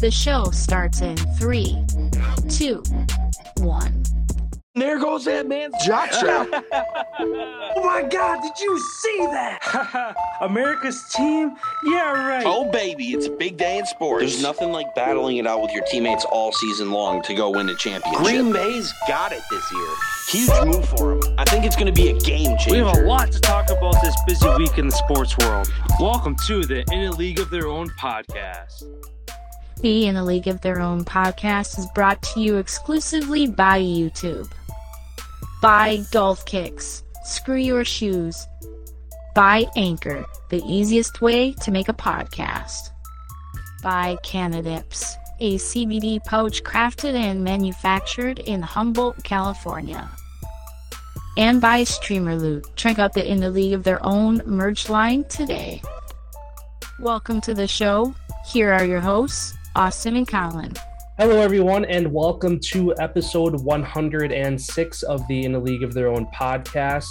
The show starts in three, two, one. There that man's jock strap. Oh my God, did you see that? America's team? Yeah, right. oh, baby, it's a big day in sports. There's nothing like battling it out with your teammates all season long to go win a championship. Green Bay's got it this year. Huge move for them. I think it's going to be a game changer. We have a lot to talk about this busy week in the sports world. Welcome to the In a League of Their Own podcast. The In a League of Their Own podcast is brought to you exclusively by YouTube. By Golf Kicks. Screw your shoes. By Anchor, the easiest way to make a podcast. By Canadips, a CBD pouch crafted and manufactured in Humboldt, California. And by Streamer Loot. Check out the In the League of Their Own merch line today. Welcome to the show. Here are your hosts, Austin and Colin. Hello, everyone, and welcome to episode 106 of the In a League of Their Own podcast.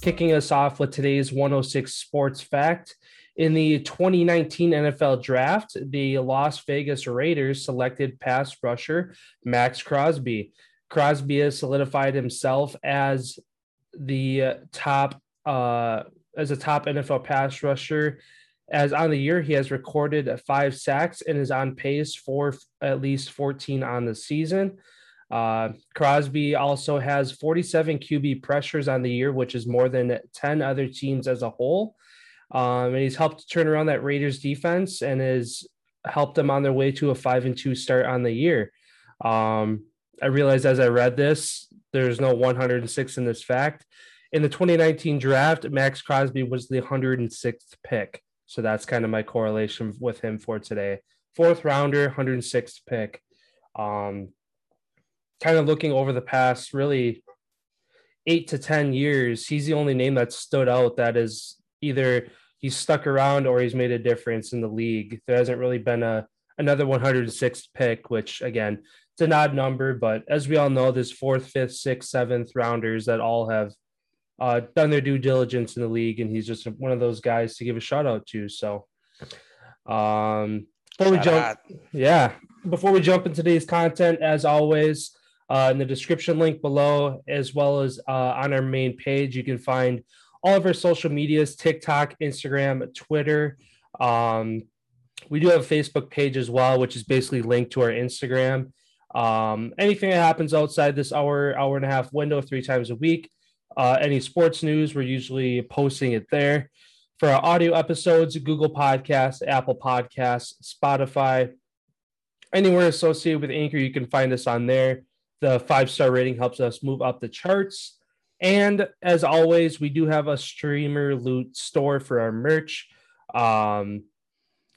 Kicking us off with today's 106 sports fact. In the 2019 NFL draft, the Las Vegas Raiders selected pass rusher Maxx Crosby. Crosby has solidified himself as the uh, top uh, as a top NFL pass rusher as on the year, he has recorded five sacks and is on pace for at least 14 on the season. Uh, Crosby also has 47 QB pressures on the year, which is more than 10 other teams as a whole. Um, and he's helped turn around that Raiders defense and has helped them on their way to a five and two start on the year. Um, I realized as I read this, there's no 106 in this fact. In the 2019 draft, Maxx Crosby was the 106th pick. So that's kind of my correlation with him for today. Fourth rounder, 106th pick. Um, kind of looking over the past really eight to 10 years, he's the only name that stood out that is either he's stuck around or he's made a difference in the league. There hasn't really been a another 106th pick, which again, it's an odd number, but as we all know, there's fourth, fifth, sixth, seventh rounders that all have uh, done their due diligence in the league, and he's just one of those guys to give a shout out to. So, um, before we Shout jump, out. yeah, before we jump into today's content, as always, uh, in the description link below, as well as uh, on our main page, you can find all of our social medias: TikTok, Instagram, Twitter. Um, we do have a Facebook page as well, which is basically linked to our Instagram. Um, anything that happens outside this hour, hour and a half window, three times a week. Uh, any sports news, we're usually posting it there. For our audio episodes, Google Podcasts, Apple Podcasts, Spotify, anywhere associated with Anchor, you can find us on there. The five star rating helps us move up the charts. And as always, we do have a streamer loot store for our merch um,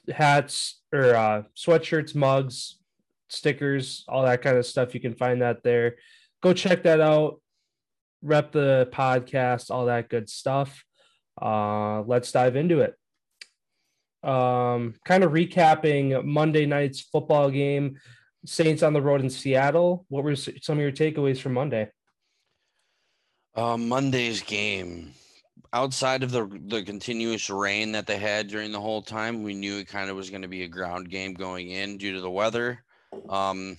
hats or uh, sweatshirts, mugs, stickers, all that kind of stuff. You can find that there. Go check that out rep the podcast, all that good stuff. Uh, let's dive into it. Um, kind of recapping Monday night's football game, Saints on the road in Seattle. What were some of your takeaways from Monday? Uh, Monday's game. Outside of the the continuous rain that they had during the whole time, we knew it kind of was going to be a ground game going in due to the weather. Um,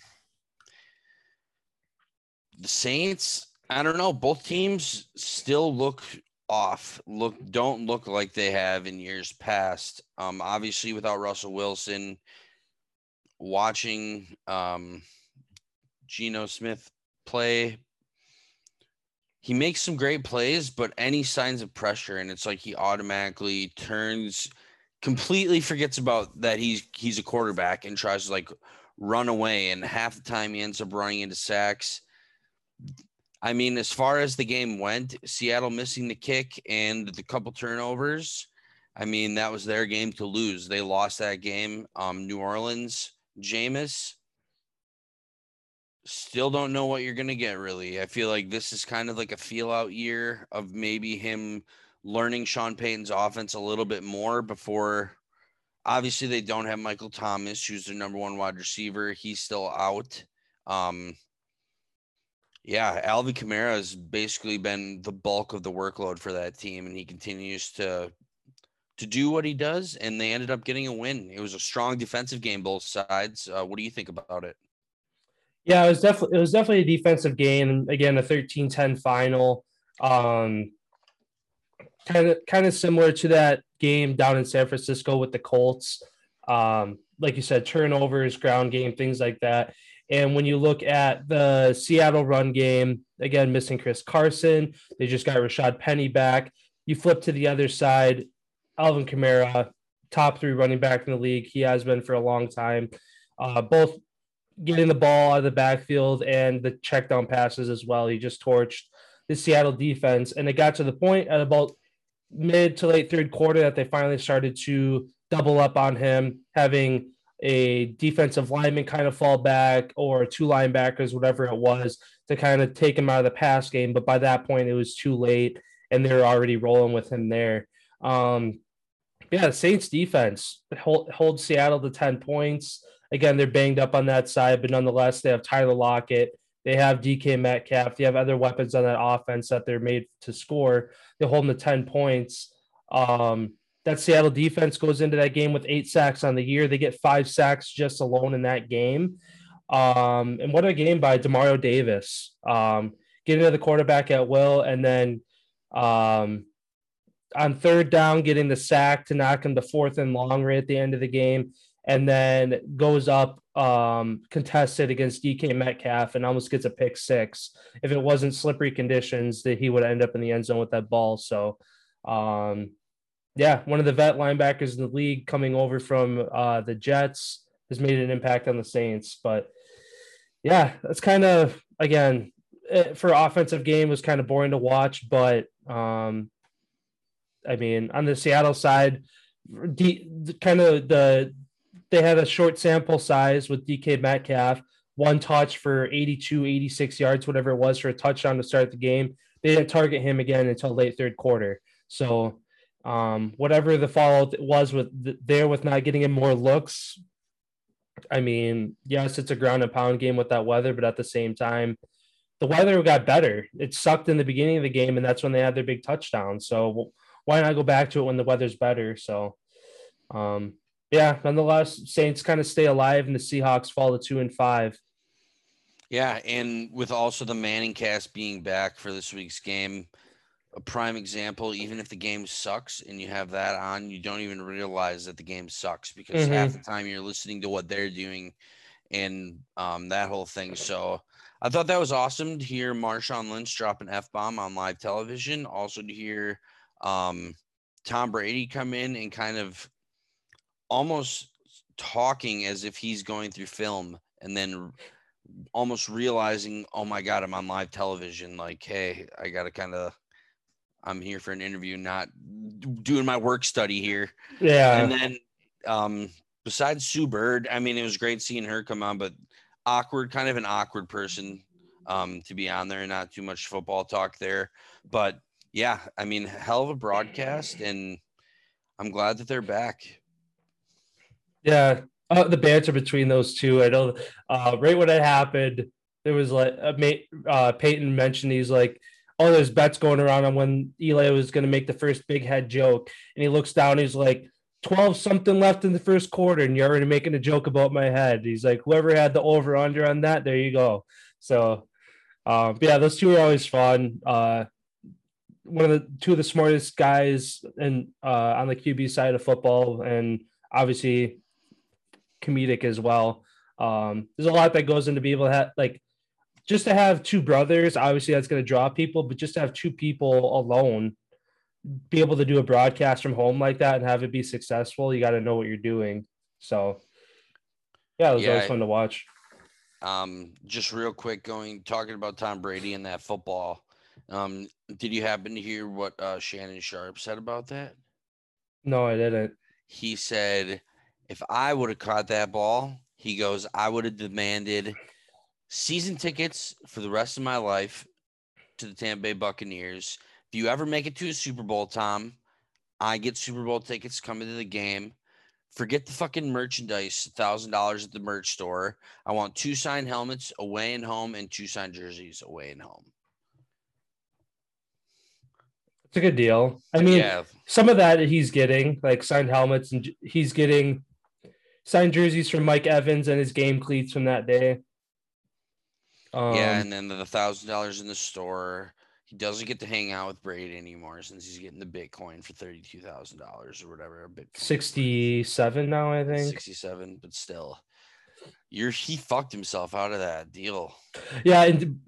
the Saints, I don't know. Both teams still look off. Look, don't look like they have in years past. Um, obviously, without Russell Wilson, watching um, Geno Smith play, he makes some great plays, but any signs of pressure, and it's like he automatically turns, completely forgets about that he's he's a quarterback and tries to like run away. And half the time he ends up running into sacks. I mean, as far as the game went, Seattle missing the kick and the couple turnovers. I mean, that was their game to lose. They lost that game. Um, New Orleans, Jameis, still don't know what you're going to get, really. I feel like this is kind of like a feel out year of maybe him learning Sean Payton's offense a little bit more before. Obviously, they don't have Michael Thomas, who's their number one wide receiver. He's still out. Um, yeah, Alvin Kamara has basically been the bulk of the workload for that team, and he continues to to do what he does, and they ended up getting a win. It was a strong defensive game, both sides. Uh, what do you think about it? Yeah, it was definitely it was definitely a defensive game. Again, a 13-10 final. Um, kind of kind of similar to that game down in San Francisco with the Colts. Um, like you said, turnovers, ground game, things like that. And when you look at the Seattle run game, again, missing Chris Carson, they just got Rashad Penny back. You flip to the other side, Alvin Kamara, top three running back in the league. He has been for a long time. Uh, both getting the ball out of the backfield and the check down passes as well. He just torched the Seattle defense. And it got to the point at about mid to late third quarter that they finally started to double up on him, having a defensive lineman kind of fall back or two linebackers, whatever it was, to kind of take him out of the pass game. But by that point, it was too late and they were already rolling with him there. Um, yeah, the Saints defense hold, hold Seattle to 10 points. Again, they're banged up on that side, but nonetheless, they have Tyler Lockett. They have DK Metcalf. They have other weapons on that offense that they're made to score. They hold them to 10 points. Um, that Seattle defense goes into that game with eight sacks on the year. They get five sacks just alone in that game. Um, and what a game by Demario Davis. Um, getting to the quarterback at will, and then um, on third down, getting the sack to knock him to fourth and long right at the end of the game, and then goes up um, contested against DK Metcalf and almost gets a pick six. If it wasn't slippery conditions, that he would end up in the end zone with that ball. So, um, yeah, one of the vet linebackers in the league coming over from uh, the Jets has made an impact on the Saints. But yeah, that's kind of again eh, for offensive game was kind of boring to watch, but um, I mean, on the Seattle side, D, kind of the they had a short sample size with DK Metcalf, one touch for 82, 86 yards, whatever it was for a touchdown to start the game. They didn't target him again until late third quarter. So, um, whatever the fallout was with the, there with not getting him more looks, I mean, yes, it's a ground and pound game with that weather, but at the same time, the weather got better. It sucked in the beginning of the game, and that's when they had their big touchdown. So why not go back to it when the weather's better? So, um, yeah, nonetheless, Saints kind of stay alive, and the Seahawks fall to two and five. Yeah, and with also the Manning cast being back for this week's game, a prime example. Even if the game sucks and you have that on, you don't even realize that the game sucks because mm-hmm. half the time you're listening to what they're doing and um, that whole thing. So I thought that was awesome to hear Marshawn Lynch drop an f bomb on live television. Also to hear um, Tom Brady come in and kind of almost talking as if he's going through film and then almost realizing, oh my God, I'm on live television. Like, hey, I got to kind of, I'm here for an interview, not doing my work study here. Yeah. And then, um, besides Sue Bird, I mean, it was great seeing her come on, but awkward, kind of an awkward person um, to be on there. Not too much football talk there, but yeah, I mean, hell of a broadcast, and I'm glad that they're back. Yeah, uh, the banter between those two. I know. Uh, right when it happened, there was like uh, uh, Peyton mentioned he's like, "Oh, there's bets going around on when Eli was going to make the first big head joke," and he looks down. He's like. 12 something left in the first quarter and you're already making a joke about my head. He's like, whoever had the over under on that, there you go. So, um, yeah, those two are always fun. Uh, one of the two of the smartest guys and uh, on the QB side of football, and obviously comedic as well. Um, there's a lot that goes into being able to have like just to have two brothers. Obviously, that's going to draw people, but just to have two people alone be able to do a broadcast from home like that and have it be successful, you got to know what you're doing. So, yeah, it was yeah, always fun to watch. Um, just real quick, going talking about Tom Brady and that football. Um, did you happen to hear what uh, Shannon Sharpe said about that? No, I didn't. He said, if I would have caught that ball, he goes, I would have demanded season tickets for the rest of my life to the Tampa Bay Buccaneers. If you ever make it to a Super Bowl, Tom, I get Super Bowl tickets coming to the game. Forget the fucking merchandise, thousand dollars at the merch store. I want two signed helmets away and home and two signed jerseys away and home. It's a good deal. I mean, yeah, some of that he's getting, like signed helmets, and he's getting signed jerseys from Mike Evans and his game cleats from that day. Um, yeah, and then the thousand dollars in the store. He doesn't get to hang out with Brady anymore since he's getting the Bitcoin for thirty-two thousand dollars or whatever. Bitcoin. 67 now, I think. 67, but still, you're he fucked himself out of that deal. Yeah, and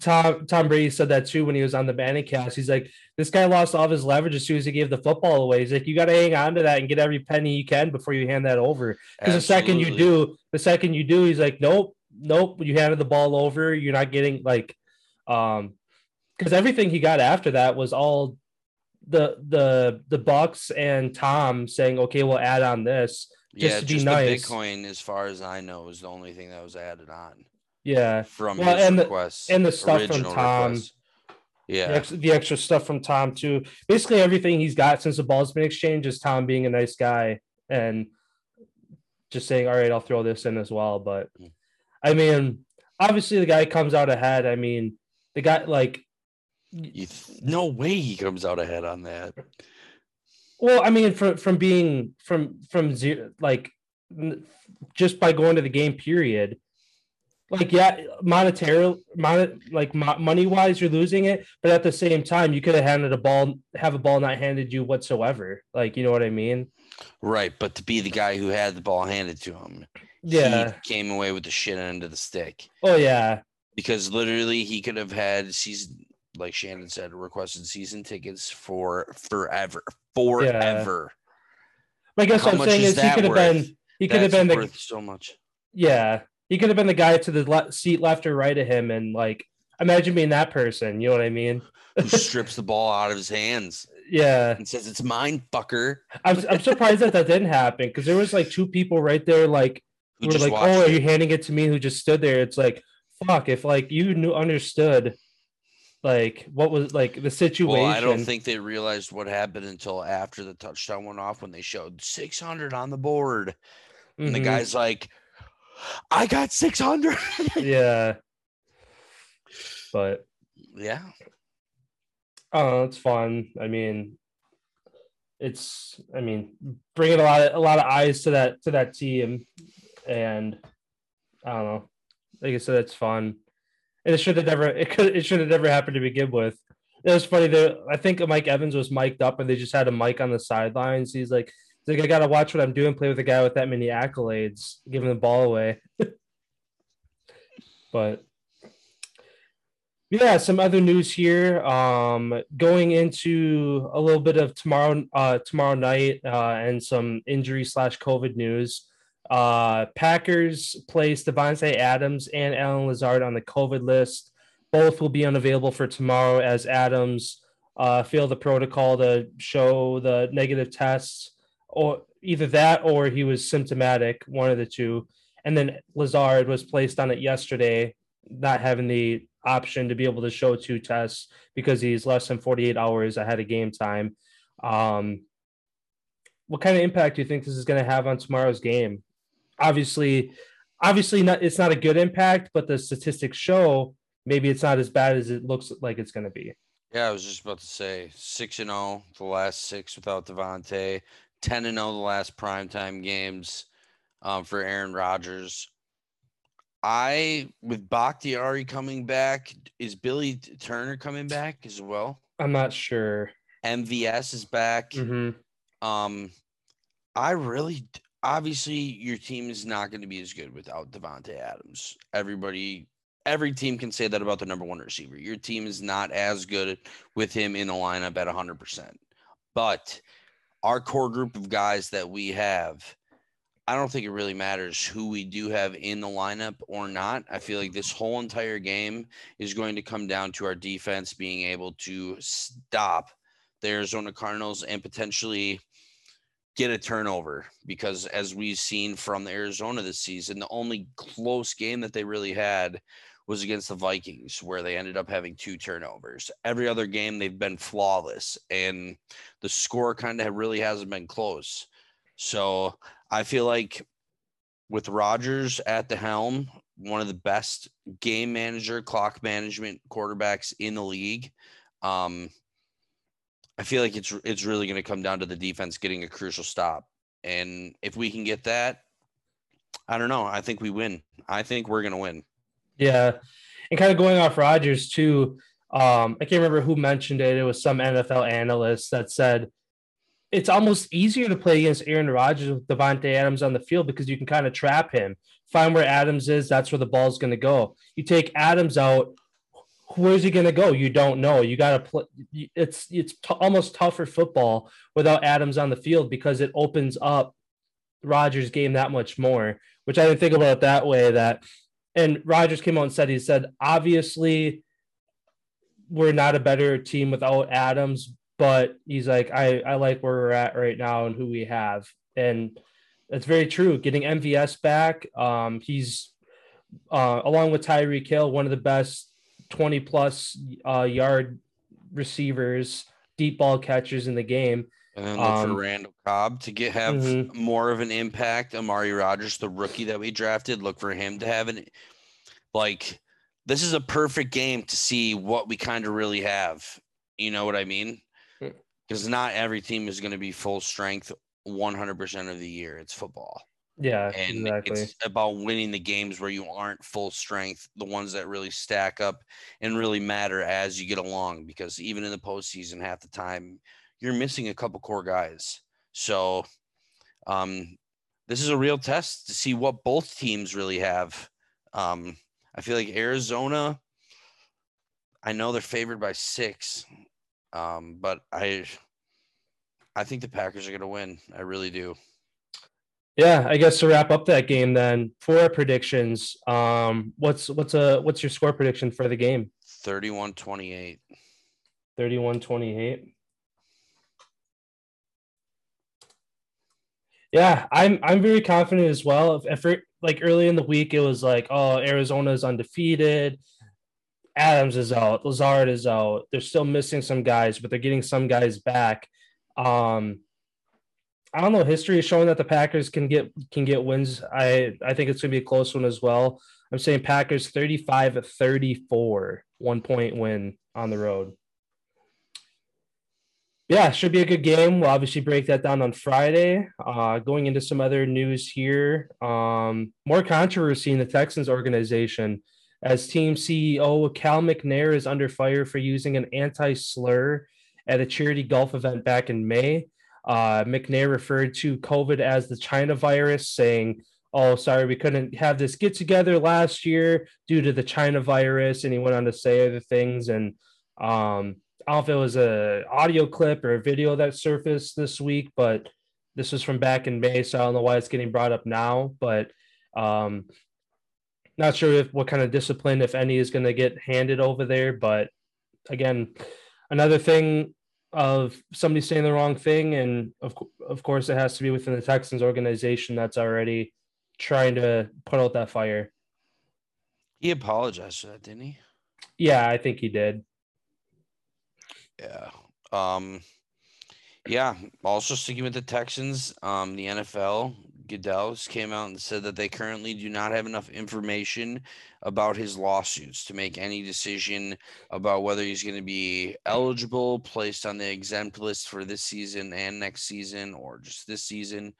Tom Tom Brady said that too when he was on the Manning cast. He's like, this guy lost all of his leverage as soon as he gave the football away. He's like, you got to hang on to that and get every penny you can before you hand that over. Because the second you do, the second you do, he's like, nope, nope, you handed the ball over. You're not getting like, um, because everything he got after that was all the the the Bucks and Tom saying, okay, we'll add on this. just yeah, to be just nice. the Bitcoin, as far as I know, is the only thing that was added on Yeah, from Well, his and the- requests and the stuff from Tom. requests. the, Yeah, the extra stuff from Tom too. Basically, everything he's got since the ball's been exchanged is Tom being a nice guy and just saying, "All right, I'll throw this in as well." But Mm. I mean, obviously, the guy comes out ahead. I mean, the guy like, you th- no way he comes out ahead on that. well, I mean, from from being from from zero, like just by going to the game period. Like yeah, monetary, mon- like mo- money wise, you're losing it, but at the same time, you could have handed a ball, have a ball not handed you whatsoever. Like you know what I mean? Right, but to be the guy who had the ball handed to him, Yeah. he came away with the shit end of the stick Oh yeah. because literally he could have had season, like Shannon said, requested season tickets for forever, forever. I guess How what I'm saying is is he could have been he could have been the worth so much. yeah he could have been the guy to the le- seat left or right of him and like imagine being that person. You know what I mean? Who strips the ball out of his hands Yeah. and says, "It's mine, fucker." I'm I'm surprised that that didn't happen because there was like two people right there like Who were like, "Oh, are you handing it to me?" Who just stood there? It's like, fuck. If like you knew understood, like what was like the situation. Well, I don't think they realized what happened until after the touchdown went off when they showed 600 on the board. And the Mhm. guy's like, I got 600. yeah. But yeah. oh, it's fun. I mean, it's I mean, bringing a lot of a lot of eyes to that to that team, and I don't know. Like I said, it's fun. And it should have never it could it should have never happened to begin with. It was funny that I think Mike Evans was mic'd up and they just had a mic on the sidelines. He's like, he's like, I gotta watch what I'm doing, play with a guy with that many accolades, giving the ball away. but yeah, some other news here. Um, going into a little bit of tomorrow, uh, tomorrow night, uh, and some injury slash COVID news. Uh, Packers placed Davante Adams and Allen Lazard on the COVID list. Both will be unavailable for tomorrow as Adams uh, failed the protocol to show the negative tests, or either that or he was symptomatic, one of the two. And then Lazard was placed on it yesterday, not having the option to be able to show two tests because he's less than 48 hours ahead of game time. Um, what kind of impact do you think this is going to have on tomorrow's game? Obviously, obviously not it's not a good impact, but the statistics show maybe it's not as bad as it looks like it's going to be. Yeah, I was just about to say 6 and 0 the last six without Davante, 10 and 0 the last primetime games um, for Aaron Rodgers. I, with Bakhtiari coming back, is Billy Turner coming back as well? I'm not sure. MVS is back. Mhm. Um, I really, obviously, your team is not going to be as good without Davante Adams. Everybody, every team can say that about the number one receiver. Your team is not as good with him in the lineup at 100%. But our core group of guys that we have, I don't think it really matters who we do have in the lineup or not. I feel like this whole entire game is going to come down to our defense being able to stop the Arizona Cardinals and potentially get a turnover because as we've seen from the Arizona this season, the only close game that they really had was against the Vikings where they ended up having two turnovers. Every other game they've been flawless and the score kind of really hasn't been close. So, I feel like with Rodgers at the helm, one of the best game manager, clock management quarterbacks in the league. Um, I feel like it's it's really going to come down to the defense getting a crucial stop, and if we can get that, I don't know. I think we win. I think we're going to win. Yeah, and kind of going off Rodgers too. Um, I can't remember who mentioned it. It was some NFL analyst that said it's almost easier to play against Aaron Rodgers with Davante Adams on the field because you can kind of trap him, find where Adams is. That's where the ball's going to go. You take Adams out, where's he going to go? You don't know. You got to play. It's it's t- almost tougher football without Adams on the field because it opens up Rodgers' game that much more. Which I didn't think about that way. That and Rodgers came out and said he said obviously we're not a better team without Adams, but he's like, I, I like where we're at right now and who we have. And that's very true. Getting MVS back, um, he's uh, along with Tyreek Hill, one of the best 20 plus uh, yard receivers, deep ball catchers in the game. And then look Um, for Randall Cobb to get have mhm. more of an impact. Amari Rodgers, the rookie that we drafted, look for him to have an like. This is a perfect game to see what we kind of really have. You know what I mean? Because not every team is going to be full strength 100% of the year. It's football. Yeah, and exactly. it's about winning the games where you aren't full strength, the ones that really stack up and really matter as you get along. Because even in the postseason, half the time you're missing a couple core guys. So, um, this is a real test to see what both teams really have. Um, I feel like Arizona. I know they're favored by six, um, but I, I think the Packers are going to win. I really do. Yeah, I guess to wrap up that game then for our predictions, um, what's what's a what's your score prediction for the game? 31 28. 31-28. Yeah, I'm I'm very confident as well. If, if like early in the week it was like, oh, Arizona's undefeated, Adams is out, Lazard is out. They're still missing some guys, but they're getting some guys back. Um, I don't know. History is showing that the Packers can get can get wins. I I think it's gonna be a close one as well. I'm saying Packers 35 at 34, one point win on the road. Yeah, should be a good game. We'll obviously break that down on Friday. Uh, going into some other news here, um, more controversy in the Texans organization as team CEO Cal McNair is under fire for using an anti-slur at a charity golf event back in May. Uh, McNair referred to COVID as the China virus, saying, "Oh, sorry, we couldn't have this get together last year due to the China virus," and he went on to say other things and. Um, I don't know if it was a audio clip or a video that surfaced this week, but this was from back in May, so I don't know why it's getting brought up now. But um, not sure if what kind of discipline, if any, is going to get handed over there. But again, another thing of somebody saying the wrong thing, and of of course, it has to be within the Texans organization that's already trying to put out that fire. He apologized for that, didn't he? Yeah, I think he did. Yeah. Um, yeah. Also sticking with the Texans, um, the NFL, Goodell's came out and said that they currently do not have enough information about his lawsuits to make any decision about whether he's going to be eligible, placed on the exempt list for this season and next season, or just this season.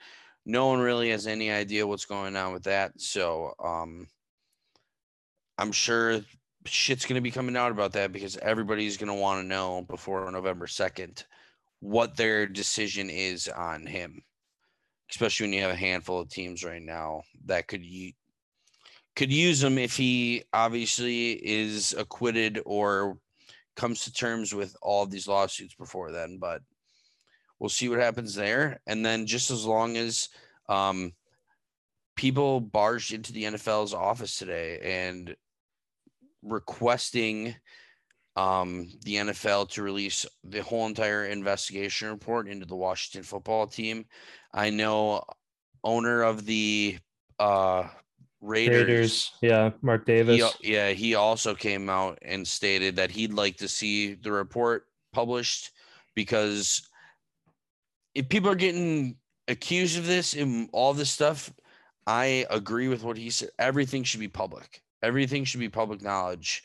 No one really has any idea what's going on with that. So, um, I'm sure shit's going to be coming out about that because everybody's going to want to know before November 2nd what their decision is on him. Especially when you have a handful of teams right now that could u- could use him if he obviously is acquitted or comes to terms with all of these lawsuits before then, but we'll see what happens there. And then just as long as um, people barged into the NFL's office today and requesting um, the NFL to release the whole entire investigation report into the Washington football team. I know owner of the uh, Raiders, Raiders, yeah, Mark Davis. he, yeah, he also came out and stated that he'd like to see the report published because if people are getting accused of this and all this stuff, I agree with what he said. Everything should be public. Everything should be public knowledge.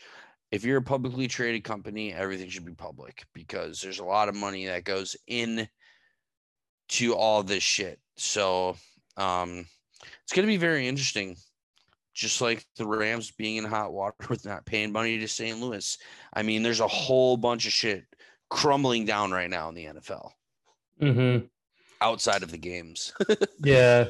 If you're a publicly traded company, everything should be public because there's a lot of money that goes in to all this shit. So um, it's going to be very interesting. Just like the Rams being in hot water with not paying money to St. Louis. I mean, there's a whole bunch of shit crumbling down right now in the NFL Mm-hmm. outside of the games. Yeah,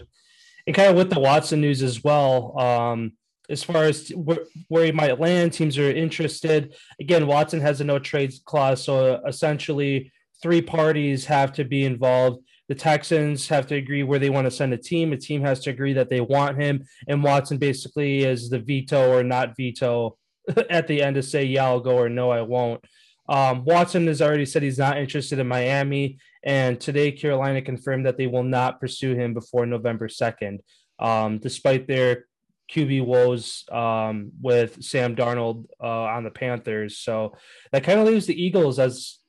and kind of with the Watson news as well. Um, as far as where, where he might land, teams are interested. Again, Watson has a no trades clause, so essentially three parties have to be involved. The Texans have to agree where they want to send a team. A team has to agree that they want him, and Watson basically is the veto or not veto at the end to say, "Yeah, I'll go," or "No, I won't." Um, Watson has already said he's not interested in Miami, and today Carolina confirmed that they will not pursue him before November second, um, despite their QB woes um, with Sam Darnold uh, on the Panthers. So that kind of leaves the Eagles as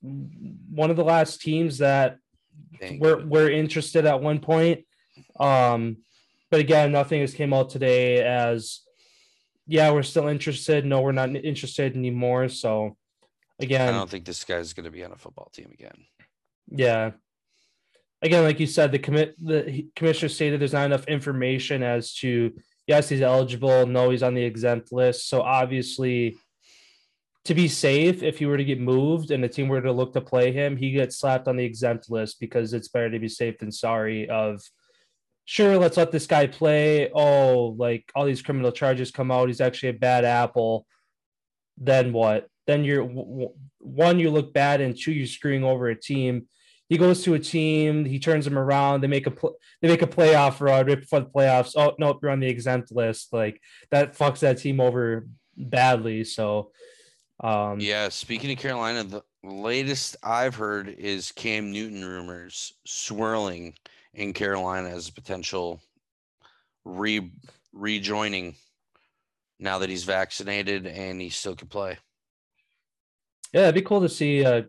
one of the last teams that Dang. we're we're interested at one point. Um, but again, nothing has came out today as yeah, we're still interested. No, we're not interested anymore. So again, I don't think this guy's going to be on a football team again. yeah. Again, like you said, the commit the commissioner stated there's not enough information as to yes, he's eligible. No, he's on the exempt list. So obviously, to be safe, if he were to get moved and the team were to look to play him, he gets slapped on the exempt list because it's better to be safe than sorry. Of sure, let's let this guy play. Oh, like all these criminal charges come out. He's actually a bad apple. Then what? Then you're one, you look bad, and two, you're screwing over a team. He goes to a team, he turns them around. They make a pl- they make a playoff run right before the playoffs. Oh nope, you're on the exempt list. Like that fucks that team over badly. So, um, Yeah, speaking of Carolina, the latest I've heard is Cam Newton rumors swirling in Carolina as a potential re rejoining now that he's vaccinated and he still could play. yeah, it'd be cool to see uh,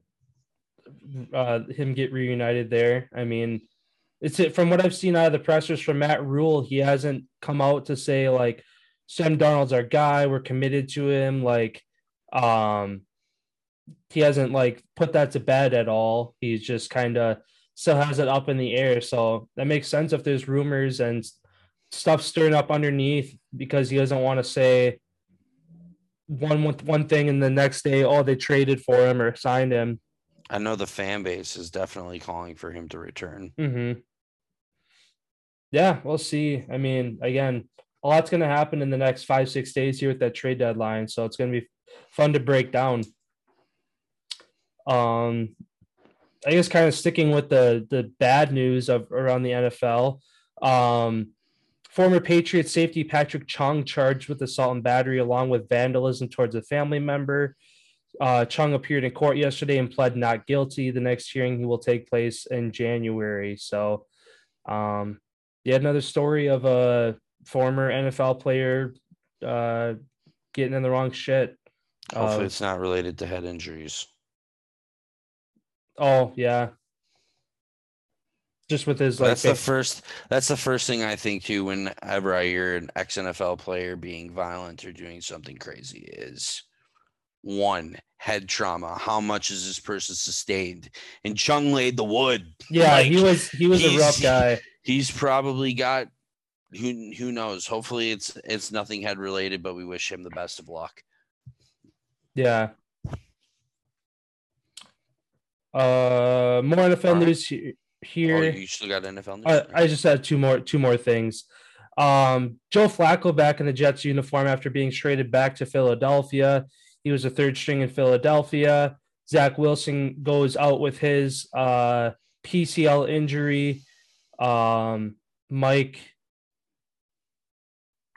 uh, him get reunited there. I mean, it's it from what I've seen out of the pressers from Matt Rhule. He hasn't come out to say like Sam Darnold's our guy. We're committed to him. Like, um, he hasn't like put that to bed at all. He's just kind of still has it up in the air. So that makes sense if there's rumors and stuff stirring up underneath because he doesn't want to say one one one thing and the next day, oh, they traded for him or signed him. I know the fan base is definitely calling for him to return. Mm-hmm. Yeah, we'll see. I mean, again, a lot's going to happen in the next five, six days here with that trade deadline. So it's going to be fun to break down. Um, I guess kind of sticking with the the bad news of around the NFL. Um, former Patriot safety Patrick Chung charged with assault and battery along with vandalism towards a family member. Uh, Chung appeared in court yesterday and pled not guilty. The next hearing he will take place in January. So, um, yet another story of a former NFL player uh, getting in the wrong shit. Hopefully, Uh, it's not related to head injuries. oh yeah, just with his like that's the first. That's the first thing I think too. Whenever I hear an ex NFL player being violent or doing something crazy, is one head trauma. How much is this person sustained? And Chung laid the wood. yeah. like, he was he was a rough guy. He's probably got who who knows. Hopefully, it's it's nothing head related, but we wish him the best of luck. Yeah. Uh, more NFL All right. news here. Oh, you still got NFL news? I, I just had two more two more things. Um, Joe Flacco back in the Jets uniform after being traded back to Philadelphia. He was a third string in Philadelphia. Zach Wilson goes out with his uh, PCL injury. Um, Mike,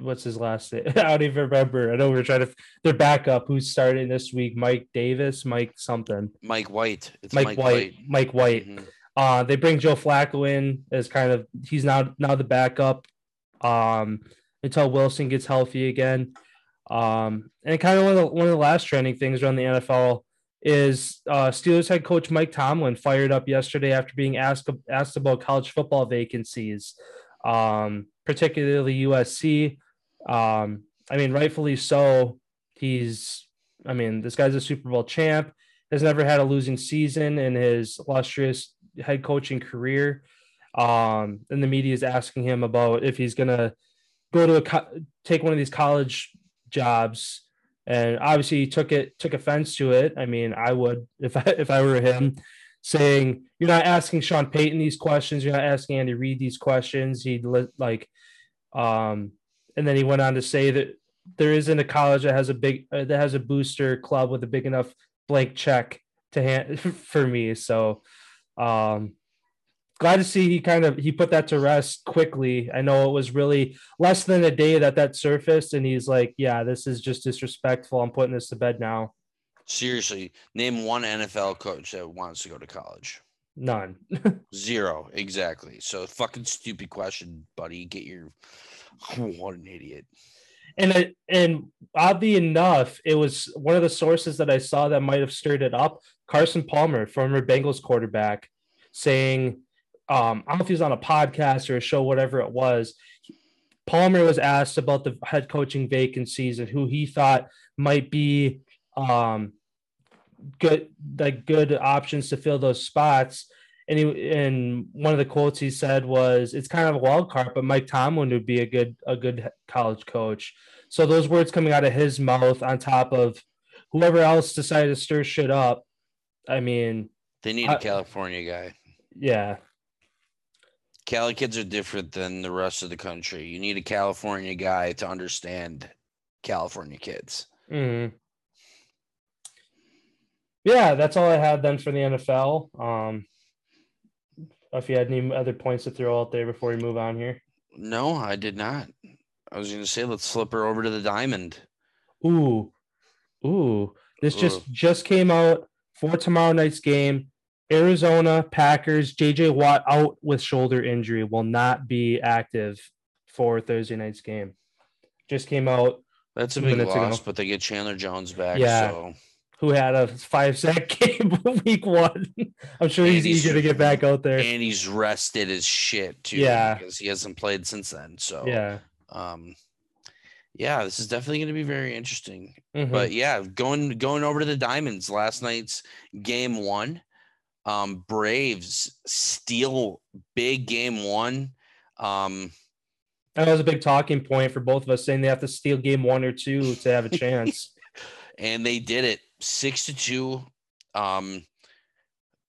what's his last name? I don't even remember. I know we are trying to. Their backup, who's starting this week, Mike Davis, Mike something, Mike White. It's Mike, White, Mike White. Mhm. Uh, they bring Joe Flacco in as kind of he's now now the backup um, until Wilson gets healthy again. Um, and kind of one of the, one of the last trending things around the NFL is uh, Steelers head coach Mike Tomlin fired up yesterday after being asked asked about college football vacancies, um, particularly USC. Um, I mean, rightfully so. He's I mean, this guy's a Super Bowl champ, has never had a losing season in his illustrious head coaching career. Um, and the media is asking him about if he's gonna go to a co- take one of these college jobs. And obviously, he took it took offense to it. I mean, I would if I if I were him, saying you're not asking Sean Payton these questions, you're not asking Andy Reid these questions. He'd li- like, um, and then he went on to say that there isn't a college that has a big uh, that has a booster club with a big enough blank check to hand for me. So, um, glad to see he kind of he put that to rest quickly. I know it was really less than a day that that surfaced, and he's like, "Yeah, this is just disrespectful. I'm putting this to bed now." Seriously, name one NFL coach that wants to go to college. None. Zero, exactly. So fucking stupid question, buddy. Get your what an idiot. and it, and oddly enough, it was one of the sources that I saw that might have stirred it up. Carson Palmer, former Bengals quarterback, saying, um, I don't know if he was on a podcast or a show, whatever it was. Palmer was asked about the head coaching vacancies and who he thought might be um, good, like good options to fill those spots. And he, and one of the quotes he said was, "It's kind of a wild card, but Mike Tomlin would be a good a good college coach." So those words coming out of his mouth, on top of whoever else decided to stir shit up, I mean, They need a I- California guy. yeah, Cali kids are different than the rest of the country. You need a California guy to understand California kids. Mhm. yeah. That's all I had then for the NFL. Um, if you had any other points to throw out there before we move on here, No, I did not. I was going to say let's flip her over to the diamond. ooh, ooh, this just just came out for tomorrow night's game. Arizona Packers, JJ Watt out with shoulder injury, will not be active for Thursday night's game. Just came out. That's a big minutes ago. loss, but they get Chandler Jones back. Yeah. So Who had a five sack game week one? I'm sure he's he's- eager to get back out there. and he's rested as shit too. Yeah. Because he hasn't played since then. So Yeah. um yeah, this is definitely going to be very interesting. Mhm. But yeah, going going over to the Diamonds last night's game one. Um, Braves steal big game one. Um, that was a big talking point for both of us, saying they have to steal game one or two to have a chance. and they did it six to two. Um,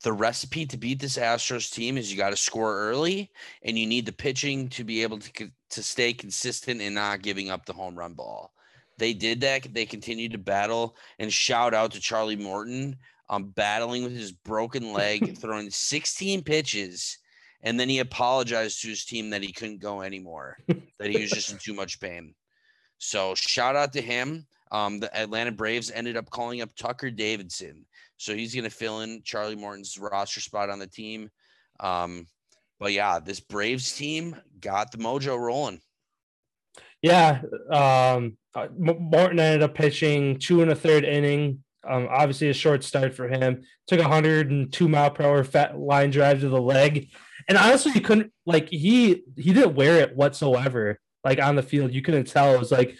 the recipe to beat this Astros team is you got to score early, and you need the pitching to be able to to stay consistent and not giving up the home run ball. They did that. They continued to battle, and shout out to Charlie Morton, um, battling with his broken leg, throwing 16 pitches, and then he apologized to his team that he couldn't go anymore, that he was just in too much pain. So shout out to him. Um, the Atlanta Braves ended up calling up Tucker Davidson, so he's going to fill in Charlie Morton's roster spot on the team. Um, but yeah, this Braves team got the mojo rolling. Yeah, um, uh, Morton ended up pitching two and a third inning. Um, obviously a short start for him. Took a 102 mile per hour fat line drive to the leg, and honestly, you couldn't like he he didn't wear it whatsoever. Like on the field, you couldn't tell. It was like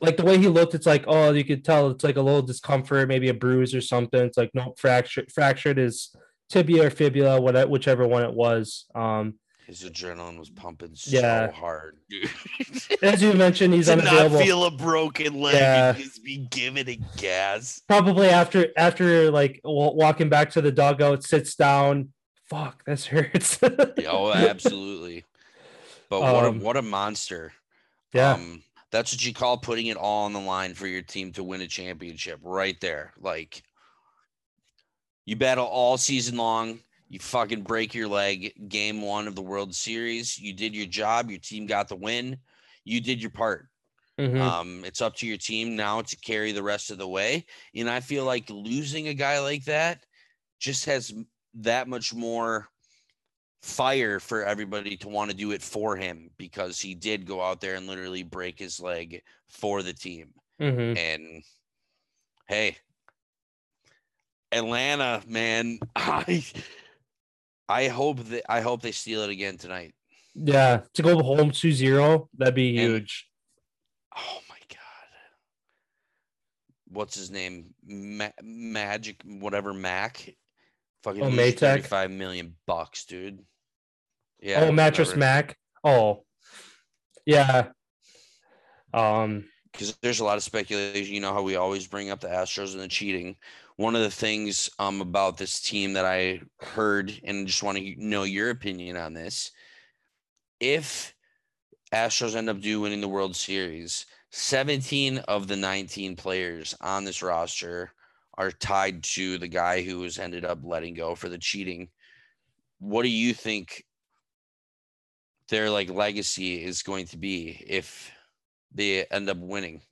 like the way he looked. It's like oh, you could tell it's like a little discomfort, maybe a bruise or something. It's like no fractured fractured his tibia or fibula, whatever whichever one it was. Um, His adrenaline was pumping Yeah. so hard, dude. as you mentioned, he's to not feel a broken leg Yeah. and just be giving it gas. probably after after like walking back to the dugout, sits down. Fuck, this hurts. Oh, absolutely. But what Um, a what a monster. yeah, Um, that's what you call putting it all on the line for your team to win a championship right there. Like you battle all season long, you fucking break your leg game one of the World Series. You did your job, your team got the win. You did your part. Mhm. Um, it's up to your team now to carry the rest of the way. And I feel like losing a guy like that just has that much more fire for everybody to want to do it for him because he did go out there and literally break his leg for the team. Mhm. And hey, Atlanta, man, I I hope that I hope they steal it again tonight. yeah. To go home 2-0, that'd be And- huge. Oh my god. what's his name, Ma- Magic, whatever Mac, fucking Oh, Maytag? 35 million bucks, dude. Yeah. oh, mattress. Mac. Oh, yeah. Um, because there's a lot of speculation. You know how we always bring up the Astros and the cheating. One of the things um about this team that I heard and just want to know your opinion on this. If Astros end up do winning the World Series, 17 of the 19 players on this roster are tied to the guy who was ended up letting go for the cheating. What do you think their like legacy is going to be if they end up winning?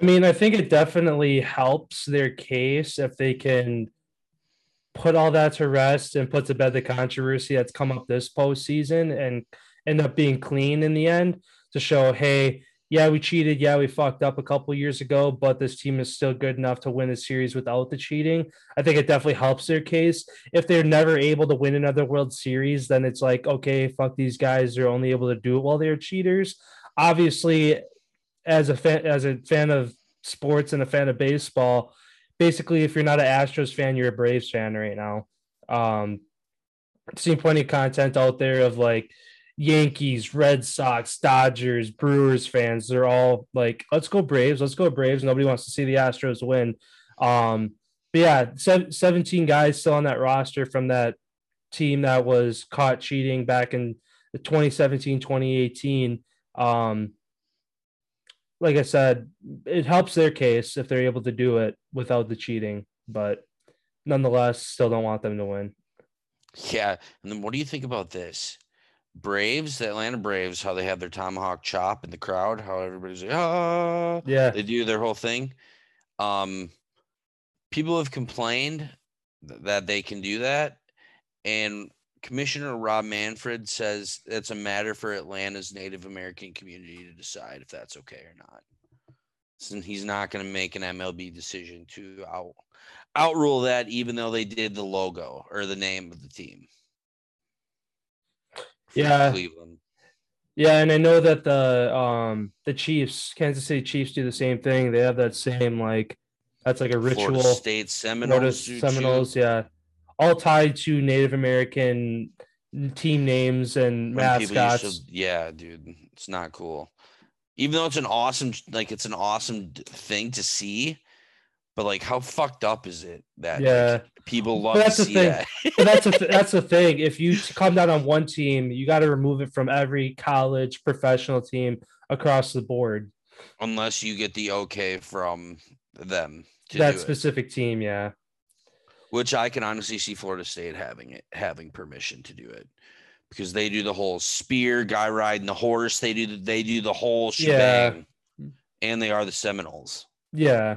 I mean, I think it definitely helps their case if they can put all that to rest and put to bed the controversy that's come up this postseason and end up being clean in the end to show, hey, yeah, we cheated. Yeah, we fucked up a couple years ago, but this team is still good enough to win a series without the cheating. I think it definitely helps their case. If they're never able to win another World Series, then it's like, okay, fuck these guys. They're only able to do it while they're cheaters. Obviously, as a fan, as a fan of sports and a fan of baseball, basically, if you're not an Astros fan, you're a Braves fan right now. Um, seen plenty of content out there of like Yankees, Red Sox, Dodgers, Brewers fans. They're all like, let's go Braves, let's go Braves. Nobody wants to see the Astros win. Um, but yeah, se- 17 guys still on that roster from that team that was caught cheating back in the 2017 2018. Um, like I said, it helps their case if they're able to do it without the cheating, but nonetheless, still don't want them to win. Yeah. And then what do you think about this? Braves, the Atlanta Braves, how they have their tomahawk chop in the crowd, how everybody's like, ah, Yeah. they do their whole thing. Um, people have complained that they can do that, and Commissioner Rob Manfred says it's a matter for Atlanta's Native American community to decide if that's okay or not. So he's not going to make an MLB decision to out outrule that, even though they did the logo or the name of the team. Yeah. Cleveland. Yeah, and I know that the um the Chiefs, Kansas City Chiefs do the same thing. They have that same like that's like a ritual. Florida State Florida Seminoles. too. Seminoles, yeah. All tied to Native American team names and when mascots. to- yeah, dude, it's not cool. Even though it's an awesome, like it's an awesome thing to see, but like, how fucked up is it that like, Yeah. people But love that's to the see thing. that? that's a th- that's the thing. If you come down on one team, you got to remove it from every college professional team across the board. Unless you get the okay from them to that specific team, yeah. Which I can honestly see Florida State having it, having permission to do it. Because they do the whole spear guy riding the horse, they do the, they do the whole Yeah. and they are the Seminoles. Yeah.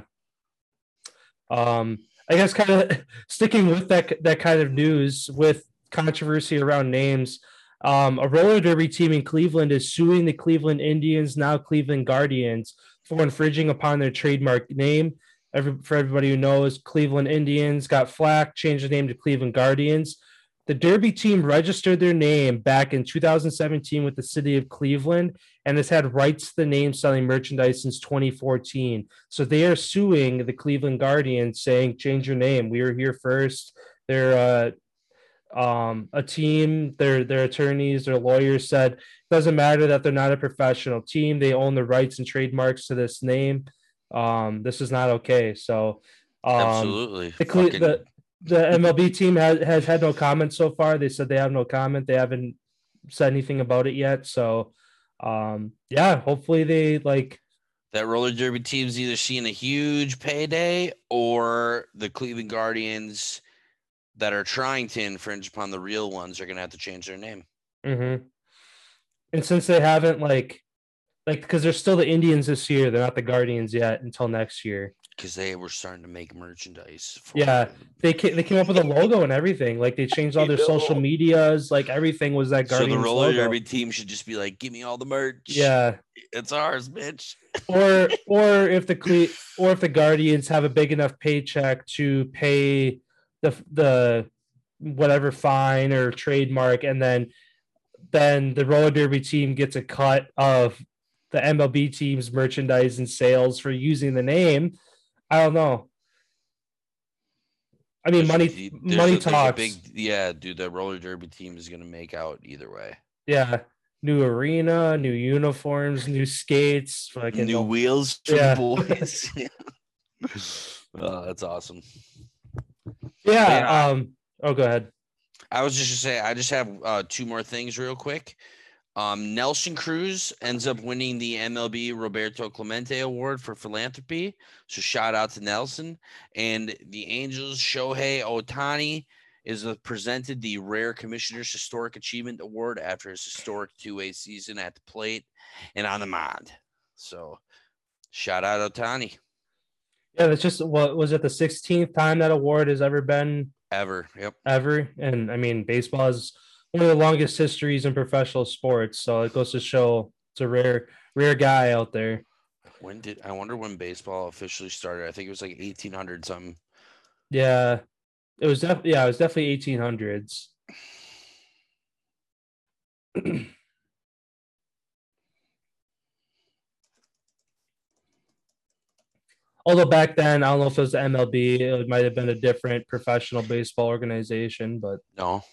Um, I guess kind of sticking with that that kind of news with controversy around names. Um, a roller derby team in Cleveland is suing the Cleveland Indians, now Cleveland Guardians, for infringing upon their trademark name. Every, for everybody who knows, Cleveland Indians got flack, changed the name to Cleveland Guardians. The Derby team registered their name back in 2017 with the city of Cleveland and has had rights to the name selling merchandise since 2014. So they are suing the Cleveland Guardians, saying, "Change your name. We were here first. They're uh, um, a team. Their their attorneys, their lawyers said it doesn't matter that they're not a professional team. They own the rights and trademarks to this name. Um, this is not okay. So, um, Absolutely. the, Fucking- the the MLB team has, has had no comment so far. They said they have no comment. They haven't said anything about it yet. So, um, yeah, hopefully they like that roller derby team's either seeing a huge payday or the Cleveland Guardians that are trying to infringe upon the real ones are going to have to change their name. Mm-hmm. And since they haven't like, like, because they're still the Indians this year, they're not the Guardians yet until next year. because they were starting to make merchandise. For Yeah, them. They came, they came up with a logo and everything. Like they changed all their social medias. Like everything was that Guardian. So Guardians the roller logo. derby team should just be like, "Give me all the merch. Yeah, it's ours, bitch." or or if the Cle- or if the Guardians have a big enough paycheck to pay the the whatever fine or trademark, and then then the roller derby team gets a cut of the MLB team's merchandise and sales for using the name. I don't know. I mean, There's money money a- talks. big, yeah, dude. The roller derby team is gonna make out either way. Yeah, new arena, new uniforms, new skates, fucking New wheels for Yeah. the boys. oh, that's awesome. yeah. Yeah. Um. Oh, go ahead. I was just gonna say, I just have uh, two more things real quick. Um, Nelson Cruz ends up winning the MLB Roberto Clemente Award for philanthropy. So shout out to Nelson. And the Angels Shohei Ohtani is presented the Rare Commissioner's Historic Achievement Award after his historic two-way season at the plate and on the mound. So shout out Otani. Yeah, that's just what was it the 16th time that award has ever been Ever. Yep. ever. And I mean, baseball is one of the longest histories in professional sports. So it goes to show it's a rare, rare guy out there. When did I wonder when baseball officially started? I think it was like 1800 something. Yeah. It was definitely, yeah, it was definitely 1800s. Although back then, I don't know if it was the MLB, it might have been a different professional baseball organization, but No,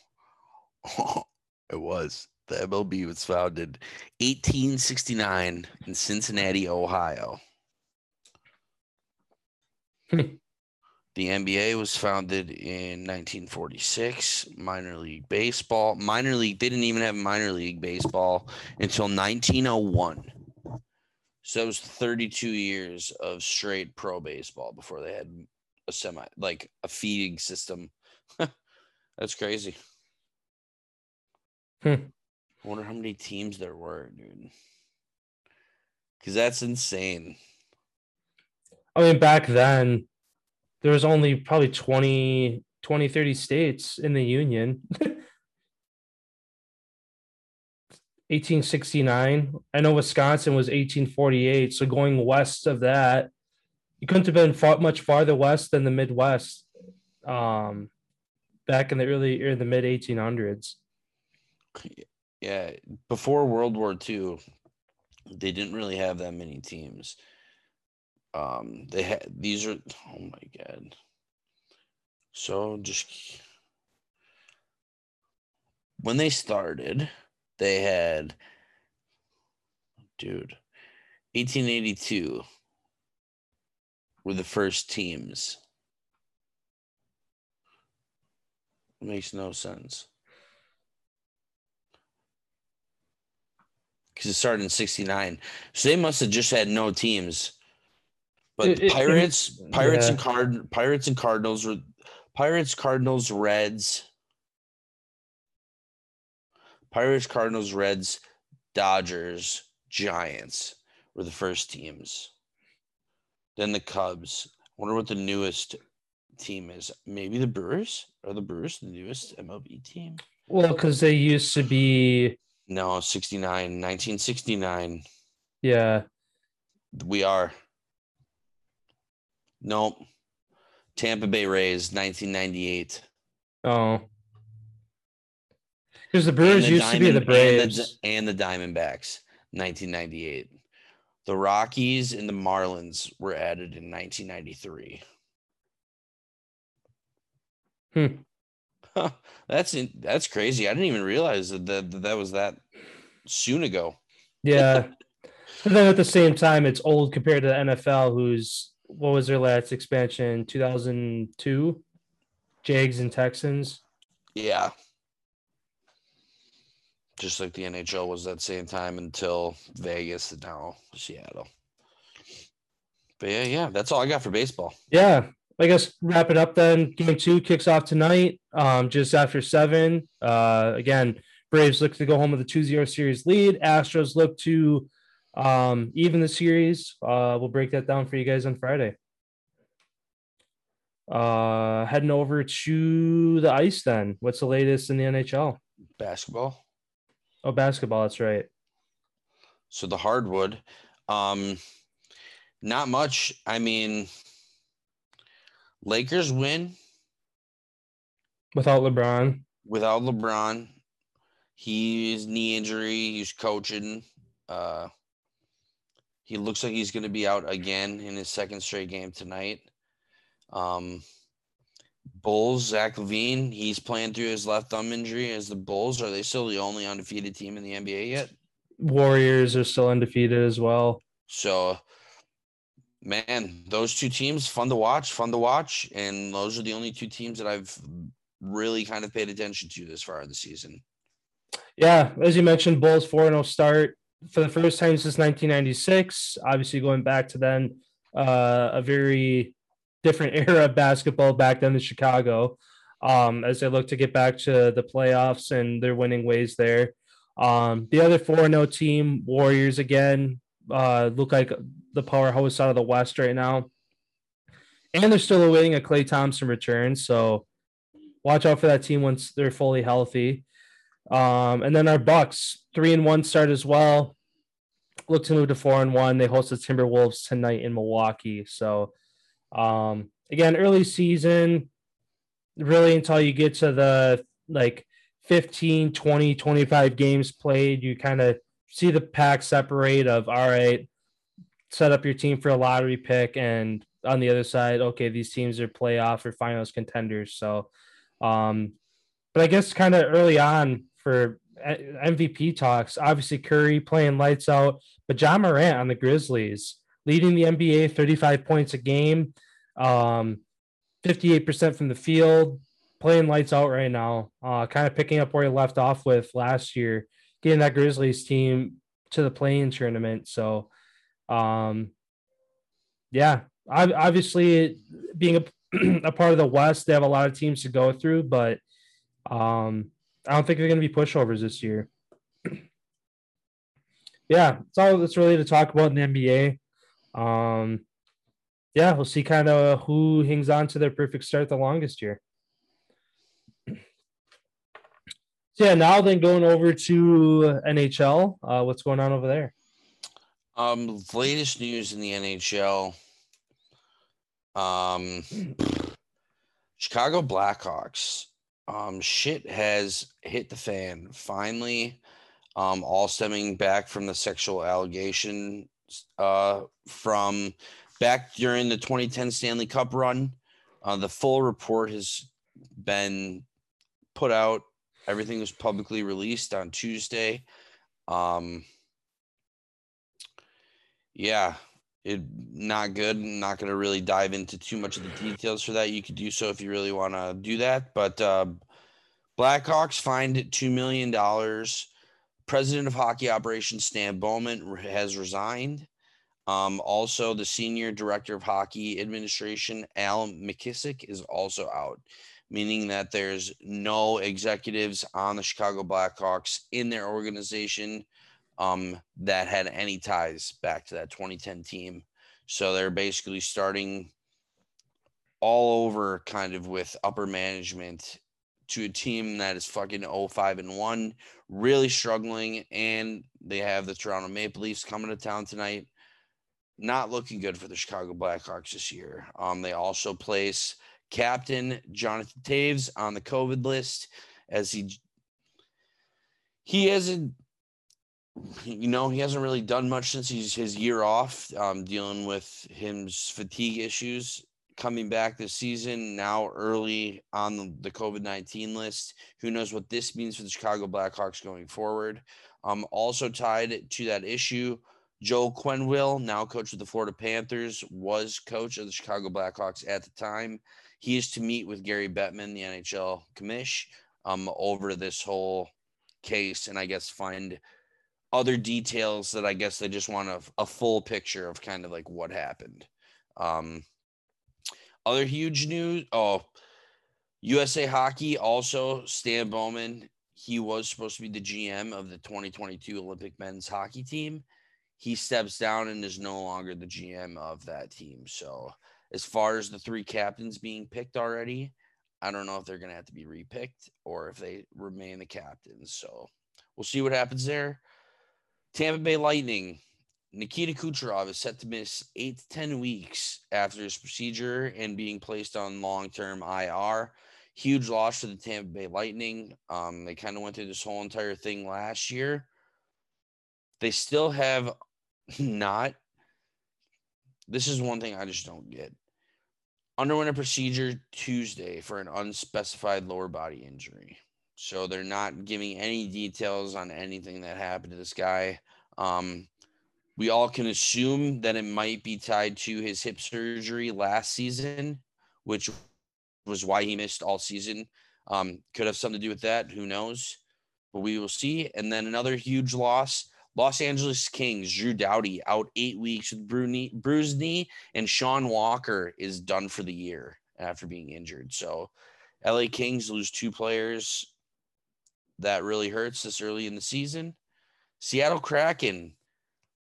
it was. The MLB was founded 1869 in Cincinnati, Ohio. The NBA was founded in 1946. Minor league baseball, minor league, they didn't even have minor league baseball until 1901. So it was 32 years of straight pro baseball before they had a semi, like a feeding system. That's crazy. Hmm. I wonder how many teams there were, dude. Because that's insane. I mean, back then, there was only probably 20, 20 30 states in the Union. 1869. I know Wisconsin was 1848. So going west of that, you couldn't have been far, much farther west than the Midwest um, back in the early or the mid 1800s. Yeah, before World War II, they didn't really have that many teams. Um, they had these are oh my god. So just when they started, they had dude 1882 were the first teams. makes no sense. Because it started in 69 so they must have just had no teams. But It- the it- it- pirates pirates and card pirates and cardinals were pirates cardinals reds. Pirates cardinals reds dodgers giants were the first teams. Then the cubs. I wonder what the newest team is. Maybe the brewers? Are the brewers the newest mlb team? Well, because they used to be, no 69 1969 yeah, We are. Nope. Tampa Bay Rays, 1998. oh. Because the Brewers the used to be the Diamond- and the- Braves. And the, Diamondbacks, 1998. The Rockies and the Marlins were added in 1993. Hmm. Huh, that's in, that's crazy. I didn't even realize that that, that, that was that soon ago. Yeah. and then at the same time, it's old compared to the NFL, who's what was their last expansion? 2002? Jags and Texans. Yeah. Just like the NHL was that same time until Vegas and now Seattle. But yeah, yeah, that's all I got for baseball. Yeah. I guess wrap it up then. Game two kicks off tonight, um, just after seven. Uh, again, Braves look to go home with a 2 0 series lead. Astros look to um, even the series. Uh, we'll break that down for you guys on Friday. Uh, heading over to the ice then. What's the latest in the NHL? Basketball. Oh, basketball. That's right. So the hardwood. Um not much. I mean Lakers win Without LeBron. without LeBron. He's knee injury. He's coaching. Uh, He looks like he's going to be out again in his second straight game tonight. Um, Bulls, Zach LaVine, he's playing through his left thumb injury. As the Bulls, are they still the only undefeated team in the NBA yet? Warriors are still undefeated as well. So, man, those two teams, fun to watch, fun to watch. And those are the only two teams that I've really kind of paid attention to this far in the season. Yeah, as you mentioned, Bulls 4 0 start for the first time since 1996. Obviously, going back to then, uh, a very different era of basketball back then in Chicago. Um, as they look to get back to the playoffs and their winning ways there. Um, the other 4 0 team, Warriors again, uh, look like the powerhouse out of the West right now. And they're still awaiting a Klay Thompson return. So watch out for that team once they're fully healthy. Um, and then our Bucks, three and one start as well. Look to move to four and one. They host the Timberwolves tonight in Milwaukee. So um, again, early season, really until you get to the like 15, 20, 25 games played, you kind of see the pack separate of all right, set up your team for a lottery pick and on the other side, okay, these teams are playoff or finals contenders. So um, but I guess kind of early on for MVP talks, obviously Curry playing lights out, but Ja Morant on the Grizzlies leading the NBA 35 points a game, um, 58% from the field, playing lights out right now, uh, kind of picking up where he left off with last year, getting that Grizzlies team to the play-in tournament. So, um, yeah, I, obviously being a a part of the West. They have a lot of teams to go through, but um, I don't think they're going to be pushovers this year. yeah, that's all that's really to talk about in the NBA. Um, yeah, we'll see kind of who hangs on to their perfect start the longest year. So yeah, now then going over to NHL, uh, what's going on over there? Um, latest news in the NHL um, Chicago Blackhawks. Um, shit has hit the fan finally. Um, all stemming back from the sexual allegation uh, from back during the 2010 Stanley Cup run. Uh, the full report has been put out. Everything was publicly released on Tuesday. Um, yeah, it not good. not going to really dive into too much of the details for that. You could do so if you really want to do that. But uh, Blackhawks fined two million dollars. President of hockey operations Stan Bowman has resigned. Um, also, the senior director of hockey administration Al MacIsaac is also out, meaning that there's no executives on the Chicago Blackhawks in their organization um, that had any ties back to that 2010 team. So they're basically starting all over kind of with upper management to a team that is fucking 05 and 1, really struggling. And they have the Toronto Maple Leafs coming to town tonight. Not looking good for the Chicago Blackhawks this year. Um, they also place captain Jonathan Toews on the COVID list as he he hasn't you know, he hasn't really done much since he's his year off, um, dealing with his fatigue issues. Coming back this season, now early on the, the COVID 19 list. Who knows what this means for the Chicago Blackhawks going forward? Um, also tied to that issue, Joe Quenneville, now coach of the Florida Panthers, was coach of the Chicago Blackhawks at the time. He is to meet with Gary Bettman, the NHL commish, um, over this whole case and I guess find other details that I guess they just want a, a full picture of kind of like what happened. Um, other huge news. Oh, USA Hockey also Stan Bowman. He was supposed to be the GM of the 2022 Olympic men's hockey team. He steps down and is no longer the GM of that team. So, as far as the three captains being picked already, I don't know if they're going to have to be repicked or if they remain the captains. So, we'll see what happens there. Tampa Bay Lightning, Nikita Kucherov is set to miss eight to 10 weeks after his procedure and being placed on long term IR. Huge loss for the Tampa Bay Lightning. Um, they kind of went through this whole entire thing last year. They still have not this is one thing I just don't get. Underwent a procedure Tuesday for an unspecified lower body injury. So they're not giving any details on anything that happened to this guy. Um, we all can assume that it might be tied to his hip surgery last season, which was why he missed all season. Um, could have something to do with that. Who knows? But we will see. And then another huge loss Los Angeles Kings, Drew Doughty out eight weeks with bruised knee, and Sean Walker is done for the year after being injured. So, LA Kings lose two players. That really hurts this early in the season. Seattle Kraken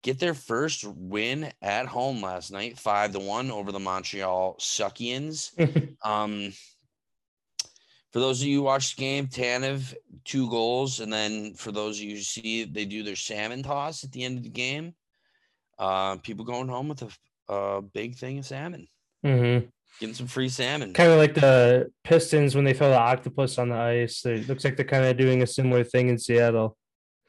get their first win at home last night, five to one over the Montreal Suckians. um, for those of you who watched the game, Tanev two goals, and then for those of you who see they do their salmon toss at the end of the game. Uh, people going home with a, a big thing of salmon, mm-hmm. getting some free salmon. Kind of like the Pistons when they throw the octopus on the ice. It looks like they're kind of doing a similar thing in Seattle.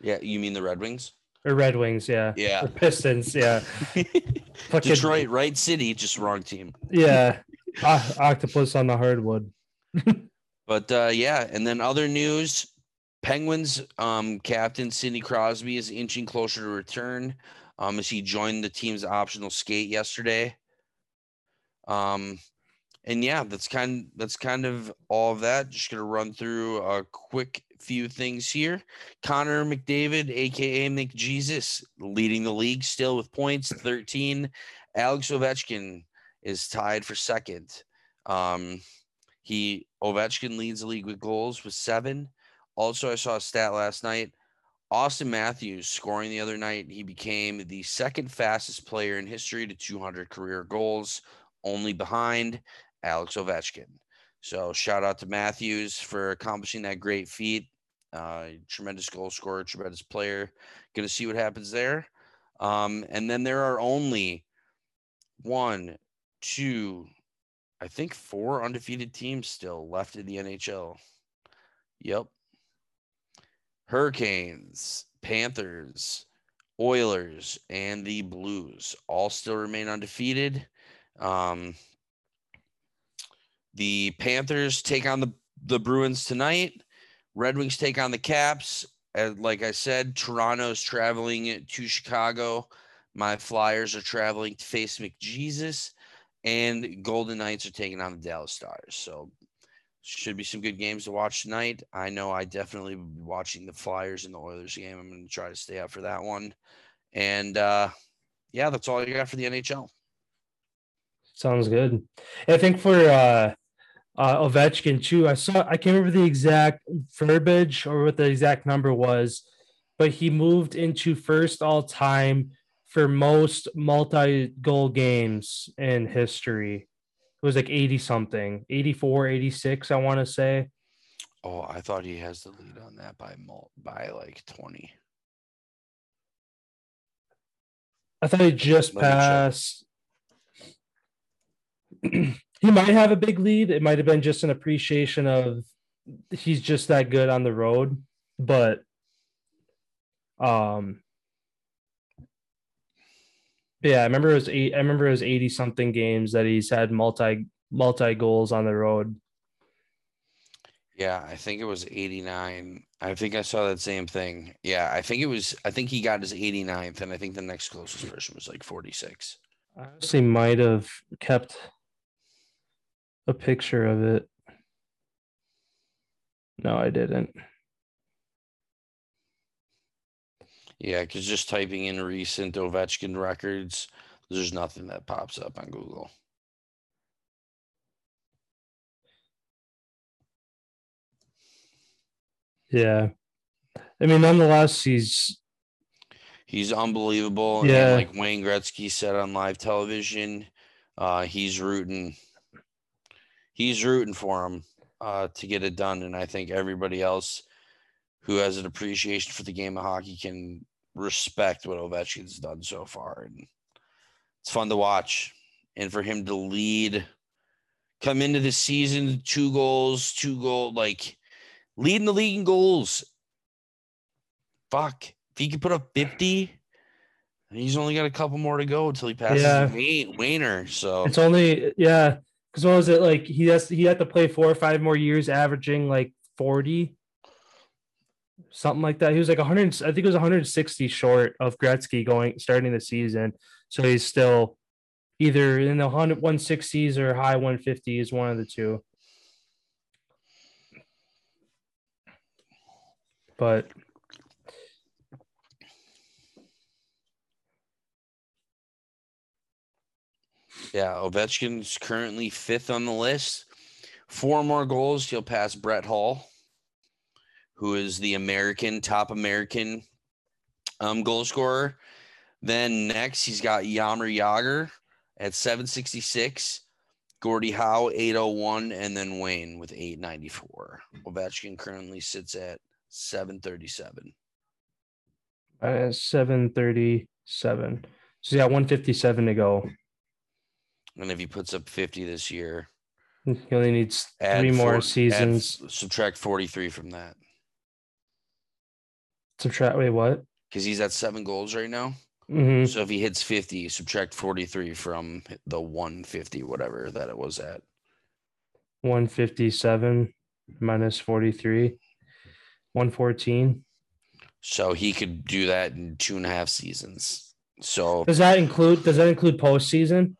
Yeah, you mean the Red Wings? Or Red Wings, yeah. Yeah. The Pistons, yeah. Detroit, right city, just wrong team. Yeah. o- octopus on the hardwood. But uh, yeah, and then other news: Penguins um, captain Sidney Crosby is inching closer to return um, as he joined the team's optional skate yesterday. Um, and yeah, that's kind that's kind of all of that. Just gonna run through a quick few things here. Connor McDavid, aka McJesus, leading the league still with points, 13. Alex Ovechkin is tied for second. Um, he Ovechkin leads the league with goals with seven. Also, I saw a stat last night. Austin Matthews scoring the other night. He became the second fastest player in history to 200 career goals, only behind Alex Ovechkin. So shout out to Matthews for accomplishing that great feat. Uh, tremendous goal scorer, tremendous player. Going to see what happens there. Um, and then there are only one, two, I think four undefeated teams still left in the NHL. Yep. Hurricanes, Panthers, Oilers, and the Blues all still remain undefeated. Um, the Panthers take on the, the Bruins tonight. Red Wings take on the Caps. And like I said, Toronto's traveling to Chicago. My Flyers are traveling to face McJesus and Golden Knights are taking on the Dallas Stars. So should be some good games to watch tonight. I know I definitely will be watching the Flyers and the Oilers game. I'm going to try to stay up for that one. And uh, yeah, that's all you got for the NHL. Sounds good. I think for uh, uh, Ovechkin too, I saw I can't remember the exact verbiage or what the exact number was, but he moved into first all time for most multi goal games in history. It was like 80 something, 84, 86, I want to say. Oh, I thought he has the lead on that by mul- by like 20. I thought he just Let passed. he might have a big lead. It might have been just an appreciation of he's just that good on the road, but um yeah, I remember it was eight. I remember it was eighty something games that he's had multi multi goals on the road. Yeah, I think it was 89. I think I saw that same thing. Yeah, I think it was, I think he got his 89th, and I think the next closest person was like 46. I honestly might have kept a picture of it. No, I didn't. Yeah, because just typing in recent Ovechkin records, there's nothing that pops up on Google. Yeah. I mean, nonetheless, he's He's unbelievable. Yeah. And like Wayne Gretzky said on live television, uh, he's rooting. He's rooting for him uh, to get it done, and I think everybody else who has an appreciation for the game of hockey can respect what Ovechkin's done so far, and it's fun to watch. And for him to lead, come into the season, two goals, two goal, like leading the league in goals. Fuck. If he could put up 50, He's only got a couple more to go until he passes Yeah. Wayne, Wayner. So It's only yeah, because what was it like? He has he had to play four or five more years, averaging like forty, something like that. He was like 100. I think it was 160 short of Gretzky going starting the season. So he's still either in the 100 160s or high 150s, one of the two. But yeah, Ovechkin's currently fifth on the list. Four more goals, he'll pass Brett Hull, who is the American top American um, goal scorer. Then next, he's got Jaromir Jagr at 766, Gordie Howe 801, and then Wayne with 894. Ovechkin currently sits at 737. uh, 737. So yeah, 157 to go. And if he puts up 50 this year, He only needs add three more four- add- seasons. subtract 43 from that Subtract. Wait, what? because he's at seven goals right now. hmm So if he hits 50, subtract 43 from the 150, whatever that it was at. 157 minus 43. 114. So he could do that in two and a half seasons. So Does that include? Does that include postseason?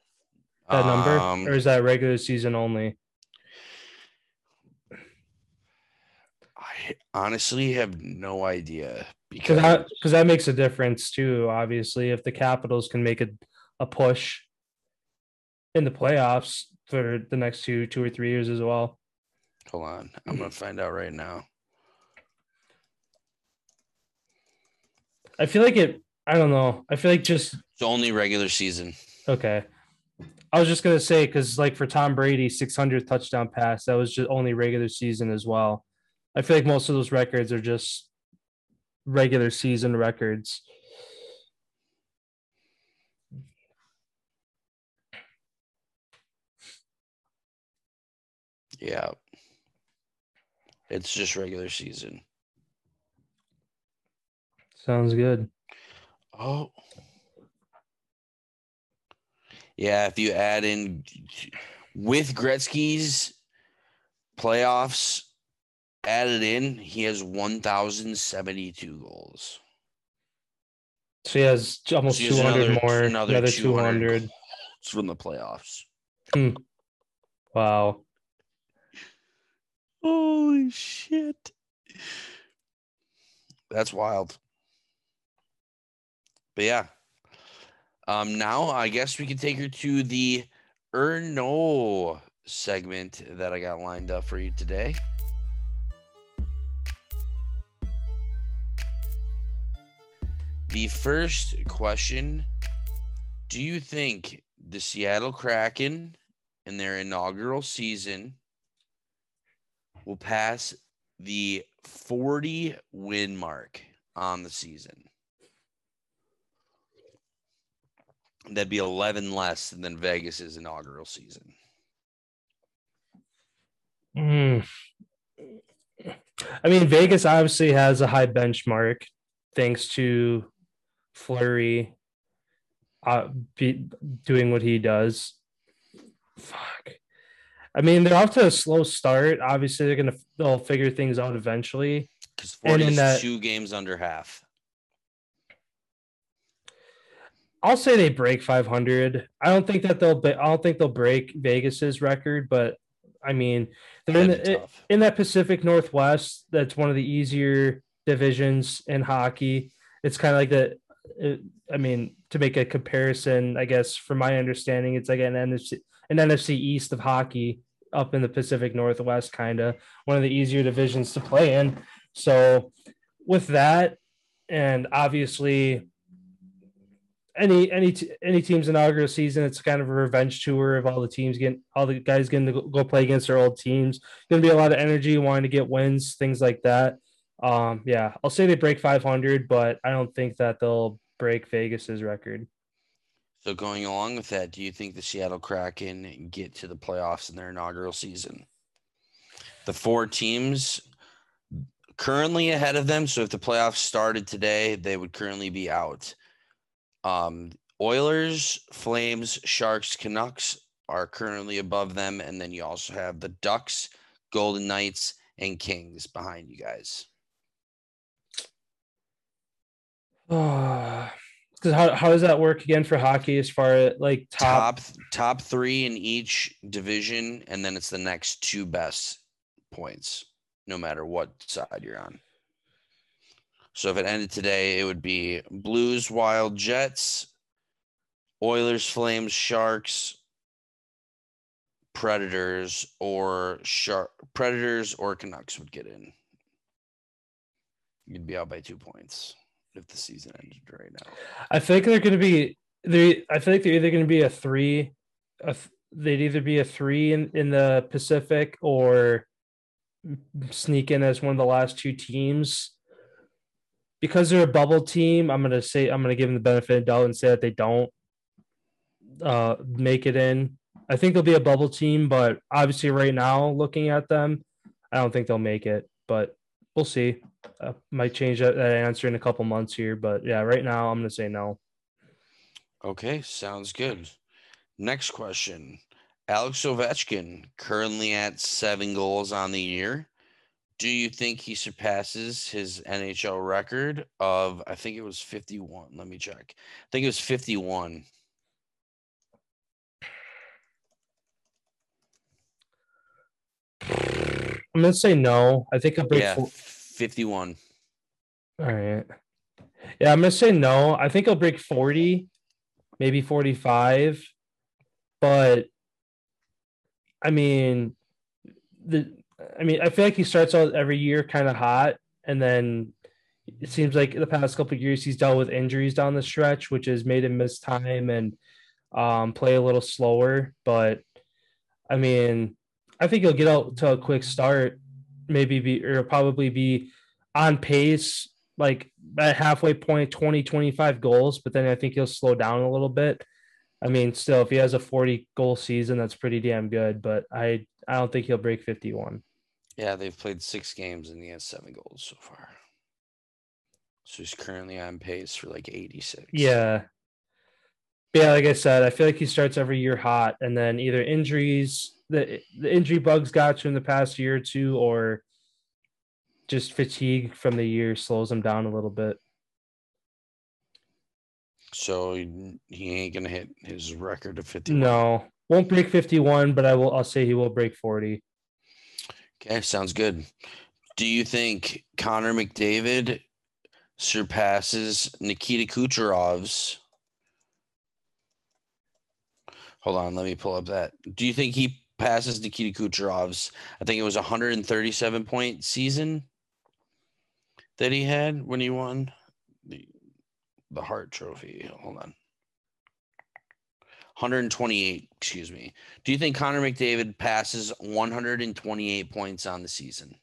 That number, um, or is that regular season only? Honestly have no idea Because because that because that makes a difference too. Obviously, if the Capitals can make a a push in the playoffs for the next two two or three years as well. hold on, I'm gonna find out right now. I feel like it. I don't know. I feel like just It's only regular season. okay. I was just gonna say because like for Tom Brady, 600 touchdown pass, that was just only regular season as well. I feel like most of those records are just regular season records. Yeah. It's just regular season. Sounds good. Oh. Yeah, if you add in with Gretzky's playoffs added in, he has 1,072 goals. So he has almost So he has 200 another- more, another, 200. goals from the playoffs. Wow. Holy shit. That's wild. But yeah. Um now I guess we can take her to the Erno segment that I got lined up for you today. The first question Do you think the Seattle Kraken in their inaugural season will pass the 40 win mark on the season? That'd be 11 less than Vegas's inaugural season. Mm. I mean, Vegas obviously has a high benchmark thanks to Fleury uh, be, doing what he does. Fuck. I mean, they're off to a slow start. Obviously, they're gonna they'll figure things out eventually. Because And 40 in is that- two games under half. I'll say they break 500. I don't think that they'll. Be, I don't think they'll break Vegas's record, but I mean, they're in, That'd the, in that Pacific Northwest. That's one of the easier divisions in hockey. It's kind of like the. I mean, to make a comparison, I guess from my understanding, it's like an NFC, an NFC East of hockey up in the Pacific Northwest, kind of one of the easier divisions to play in. So, with that, and obviously any any any team's inaugural season, it's kind of a revenge tour of all the teams getting all the guys getting to go play against their old teams. Going to be a lot of energy, wanting to get wins, things like that. Um, yeah, I'll say they break 500, but I don't think that they'll break Vegas's record. So going along with that, do you think the Seattle Kraken get to the playoffs in their inaugural season? The four teams currently ahead of them. So if the playoffs started today, they would currently be out. Um, Oilers, Flames, Sharks, Canucks are currently above them, and then you also have the Ducks, Golden Knights, and Kings behind you guys. Because how, how does that work again for hockey as far as like top? Top top three in each division, and then it's the next two best points, no matter what side you're on. So if it ended today, it would be Blues, Wild, Jets, Oilers, Flames, Sharks, Predators, or Shark Predators or Canucks would get in. You'd be out by two points if the season ended right now. I think they're going to be they. I like they're either going to be a three. A, th- they'd either be a three in, in the Pacific or sneak in as one of the last two teams. Because they're a bubble team, I'm gonna say I'm gonna give them the benefit of doubt and say that they don't uh, make it in. I think they'll be a bubble team, but obviously, right now, looking at them, I don't think they'll make it. But we'll see. Uh, might change that, that answer in a couple months here, but yeah, right now, I'm gonna say no. Okay, sounds good. Next question. Alex Ovechkin, currently at seven goals on the year. Do you think he surpasses his NHL record of, I think it was 51? Let me check. I think it was 51. I'm gonna say no. I think I'll break. Yeah, 51. All right. Yeah, I'm gonna say no. I think he'll break 40, maybe 45. But I mean, the I mean, I feel like he starts out every year kind of hot, and then it seems like the past couple years he's dealt with injuries down the stretch, which has made him miss time and um, play a little slower. But I mean, I think he'll get out to a quick start, maybe be or probably be on pace, like at halfway point, 20, 25 goals. But then I think he'll slow down a little bit. I mean, still, if he has a 40 goal season, that's pretty damn good. But I, I don't think he'll break 51. Yeah, they've played six games and he has seven goals so far. So he's currently on pace for like 86. Yeah. Yeah, like I said, I feel like he starts every year hot, and then either injuries, the the injury bugs got you in the past year or two, or just fatigue from the year slows him down a little bit. So he he ain't gonna hit his record of 50. No, won't break 51, but I will. I'll say he will break 40. Okay, sounds good. Do you think Connor McDavid surpasses Nikita Kucherov's? Hold on, let me pull up that. Do you think he passes Nikita Kucherov's? I think it was a 137 point season that he had when he won the the Hart Trophy. Hold on. 128, excuse me. Do you think Connor McDavid passes 128 points on the season?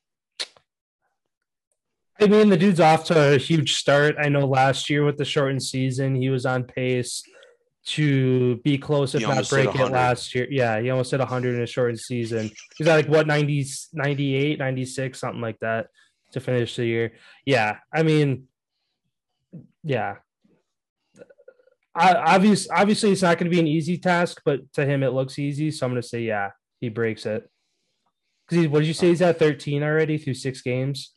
I mean, the dude's off to a huge start. I know last year with the shortened season, he was on pace to be close, if He not break it last year. Yeah, he almost hit 100 in a shortened season. He's at like what 90, 98, 96, something like that to finish the year. Yeah, I mean, yeah. I, obvious, obviously, it's not going to be an easy task, but to him, it looks easy. So I'm going to say, yeah, he breaks it. Because what did you say? He's at 13 already through six games.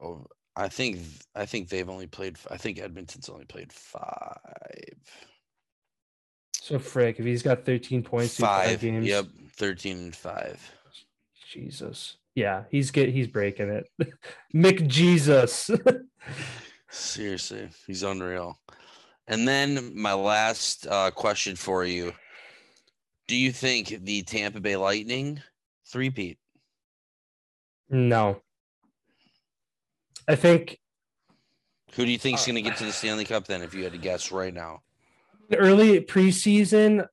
Oh, I think I think they've only played. I think Edmonton's only played five. So frick, if he's got 13 points five, Five. games, Yep, thirteen and five. Jesus. Yeah, he's get he's breaking it. McJesus. Seriously, he's unreal. And then my last uh, question for you: Do you think the Tampa Bay Lightning three-peat? no. I think Who do you think is going to get to the Stanley Cup then? If you had to guess right now, early preseason.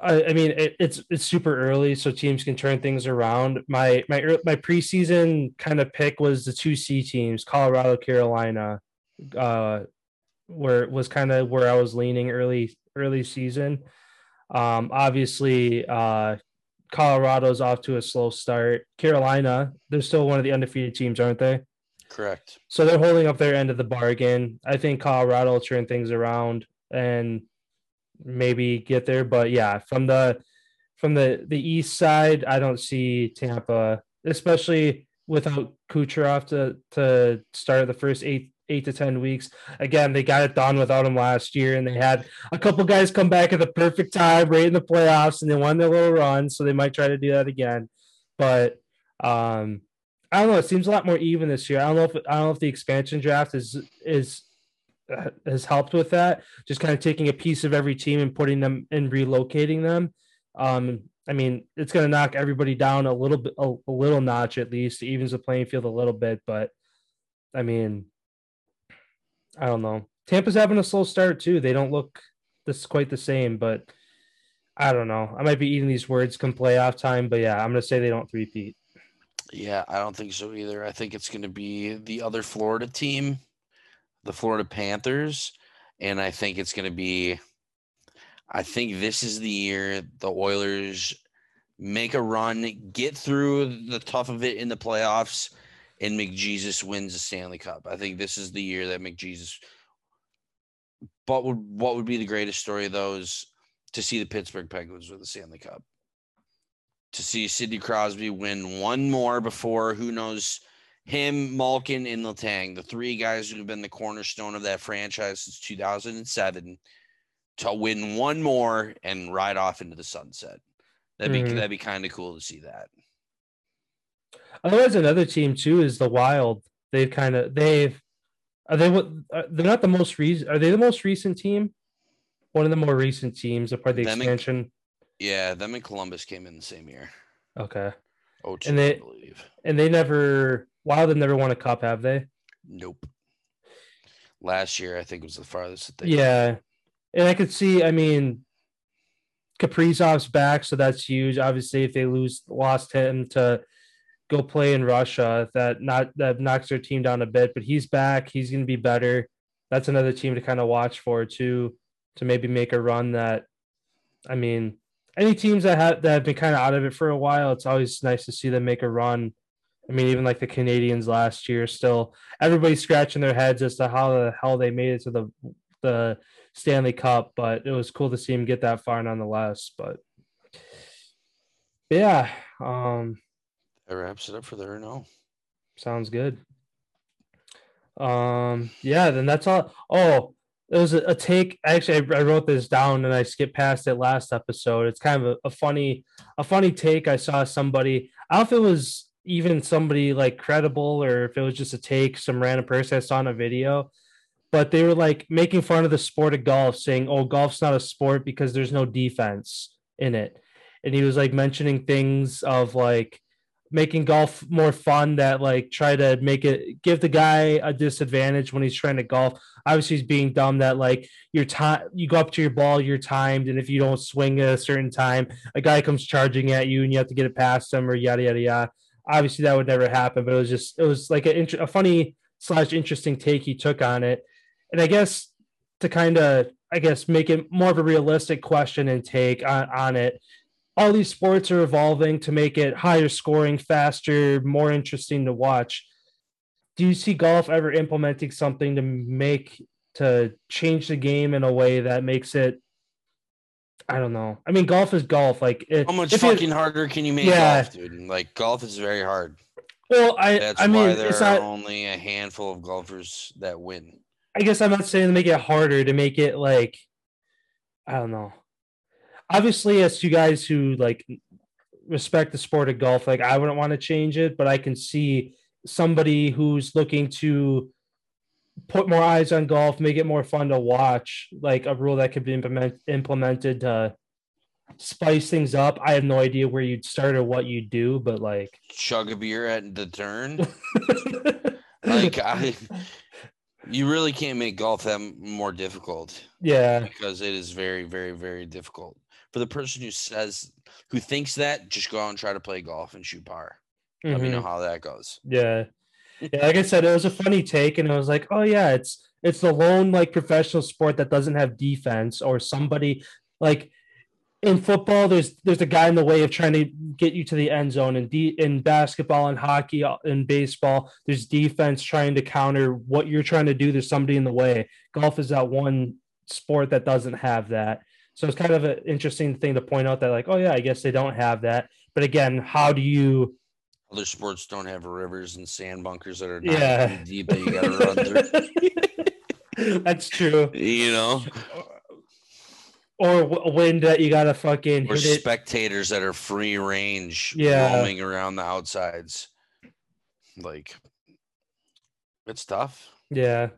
I, I mean, it, it's it's super early, so teams can turn things around. My my ear- my preseason kind of pick was the two C teams, Colorado, Carolina, uh, where was kind of where I was leaning early early season. Um, obviously, uh, Colorado's off to a slow start. Carolina, they're still one of the undefeated teams, aren't they? Correct. So they're holding up their end of the bargain. I think Colorado will turn things around and maybe get there. But yeah, from the from the the east side, I don't see Tampa, especially without Kucherov to to start the first eight eight to ten weeks. Again, they got it done without him last year, and they had a couple guys come back at the perfect time, right in the playoffs, and they won their little run. So they might try to do that again. But um, I don't know. It seems a lot more even this year. I don't know if I don't know if the expansion draft is is uh, has helped with that. Just kind of taking a piece of every team and putting them and relocating them. Um, I mean, it's going to knock everybody down a little bit, a, a little notch at least, evens the playing field a little bit. But I mean, I don't know. Tampa's having a slow start too. They don't look this quite the same, but I don't know. I might be eating these words come playoff time, but yeah, I'm gonna say they don't three-peat. Yeah, I don't think so either. I think it's going to be the other Florida team, the Florida Panthers, and I think it's going to be. I think this is the year the Oilers make a run, get through the tough of it in the playoffs, and McJesus wins the Stanley Cup. I think this is the year that McJesus. But would what would be the greatest story of those to see the Pittsburgh Penguins with the Stanley Cup? To see Sidney Crosby win one more before who knows him, Malkin, and Letang, the three guys who have been the cornerstone of that franchise since 2007, to win one more and ride off into the sunset. That'd be Mhm. that'd be kind of cool to see that. Otherwise, another team too is the Wild. They've kind of they've are they what they're not the most recent. Are they the most recent team? One of the more recent teams, apart of the Them expansion. Yeah, them and Columbus came in the same year. Okay, Oh, And they- I believe. and they never Wild have never won a cup, have they? Nope. Last year, I think was the farthest that they. Yeah, and I could see. I mean, Kaprizov's back, so that's huge. Obviously, if they lose, lost him to go play in Russia, that not that knocks their team down a bit. But he's back. He's going to be better. That's another team to kind of watch for too, to maybe make a run. That, I mean, any teams that have that have been kind of out of it for a while, it's always nice to see them make a run. I mean, even like the Canadiens last year, still everybody's scratching their heads as to how the hell they made it to the the Stanley Cup, but it was cool to see him get that far nonetheless. But yeah, um, That wraps it up for there. No. sounds good. Um, yeah, then that's all. Oh, there was a, take. Actually, I, I wrote this down and I skipped past it last episode. It's kind of a, a funny, a funny take. I saw somebody. I don't know if it was even somebody like credible or if it was just a take, some random person I saw on a video. But they were like making fun of the sport of golf, saying, "Oh, golf's not a sport because there's no defense in it." And he was like mentioning things of like making golf more fun that like try to make it give the guy a disadvantage when he's trying to golf. Obviously, he's being dumb that like your time you go up to your ball, you're timed, and if you don't swing at a certain time, a guy comes charging at you and you have to get it past him or yada yada yada. Obviously, that would never happen, but it was just it was like a, a funny slash interesting take he took on it, and I guess to kind of I guess make it more of a realistic question and take on, on it all these sports are evolving to make it higher scoring, faster, more interesting to watch. Do you see golf ever implementing something to make to change the game in a way that makes it? I don't know. I mean, golf is golf. Like, it, How much fucking harder can you make Yeah. golf, dude? Like golf is very hard. well, I That's I why mean, there are not. only a handful of golfers that win. I guess I'm not saying to make it harder to make it like I don't know. Obviously, as you guys who like respect the sport of golf, like I wouldn't want to change it, but I can see somebody who's looking to put more eyes on golf, make it more fun to watch, like a rule that could be implement, implemented to spice things up. I have no idea where you'd start or what you'd do, but like Chug a beer at the turn. like I, you really can't make golf that more difficult yeah, because it is very, very, very difficult for the person who says who thinks that. Just go out and try to play golf and shoot par. Let me know mm-hmm. how that goes. Yeah. Yeah, like I said, it was a funny take, and it was like, oh yeah, it's it's the lone like professional sport that doesn't have defense or somebody like in football, there's there's a guy in the way of trying to get you to the end zone. And de- in basketball and hockey uh, and baseball, there's defense trying to counter what you're trying to do. There's somebody in the way. Golf is that one sport that doesn't have that. So it's kind of an interesting thing to point out that, like, oh yeah, I guess they don't have that. But again, how do you? Other sports don't have rivers and sand bunkers that are Yeah. deep that you got to run through. That's true. You know, Or wind that you gotta fucking or spectators that are free range, Yeah. roaming around the outsides. Like, it's tough. Yeah.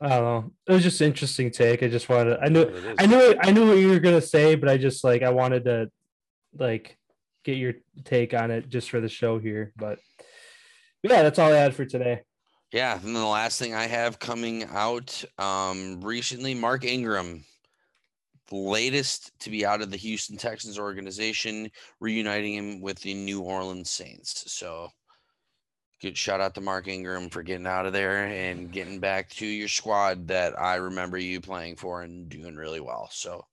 I don't know. It was just an interesting take. I just wanted. I knew. Is. I knew. I knew what you were gonna say, but I just like I wanted to, like, get your take on it just for the show here. But yeah, that's all I had for today. Yeah, and then the last thing I have coming out um recently, Mark Ingram, the latest to be out of the Houston Texans organization, reuniting him with the New Orleans Saints. So good shout out to Mark Ingram for getting out of there and getting back to your squad that I remember you playing for and doing really well. So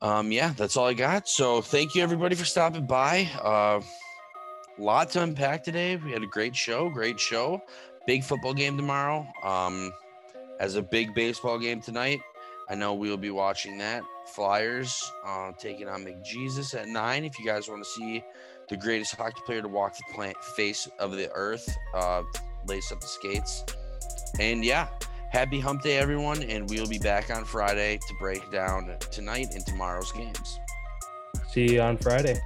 um yeah, that's all I got. So thank you everybody for stopping by. Uh lot to unpack today. We had a great show, great show. Big football game tomorrow. Um, as a big baseball game tonight. I know we'll be watching that. Flyers uh, taking on McJesus at nine. If you guys want to see the greatest hockey player to walk the plant face of the earth, uh, lace up the skates. And yeah, happy hump day, everyone. And we'll be back on Friday to break down tonight and tomorrow's games. See you on Friday.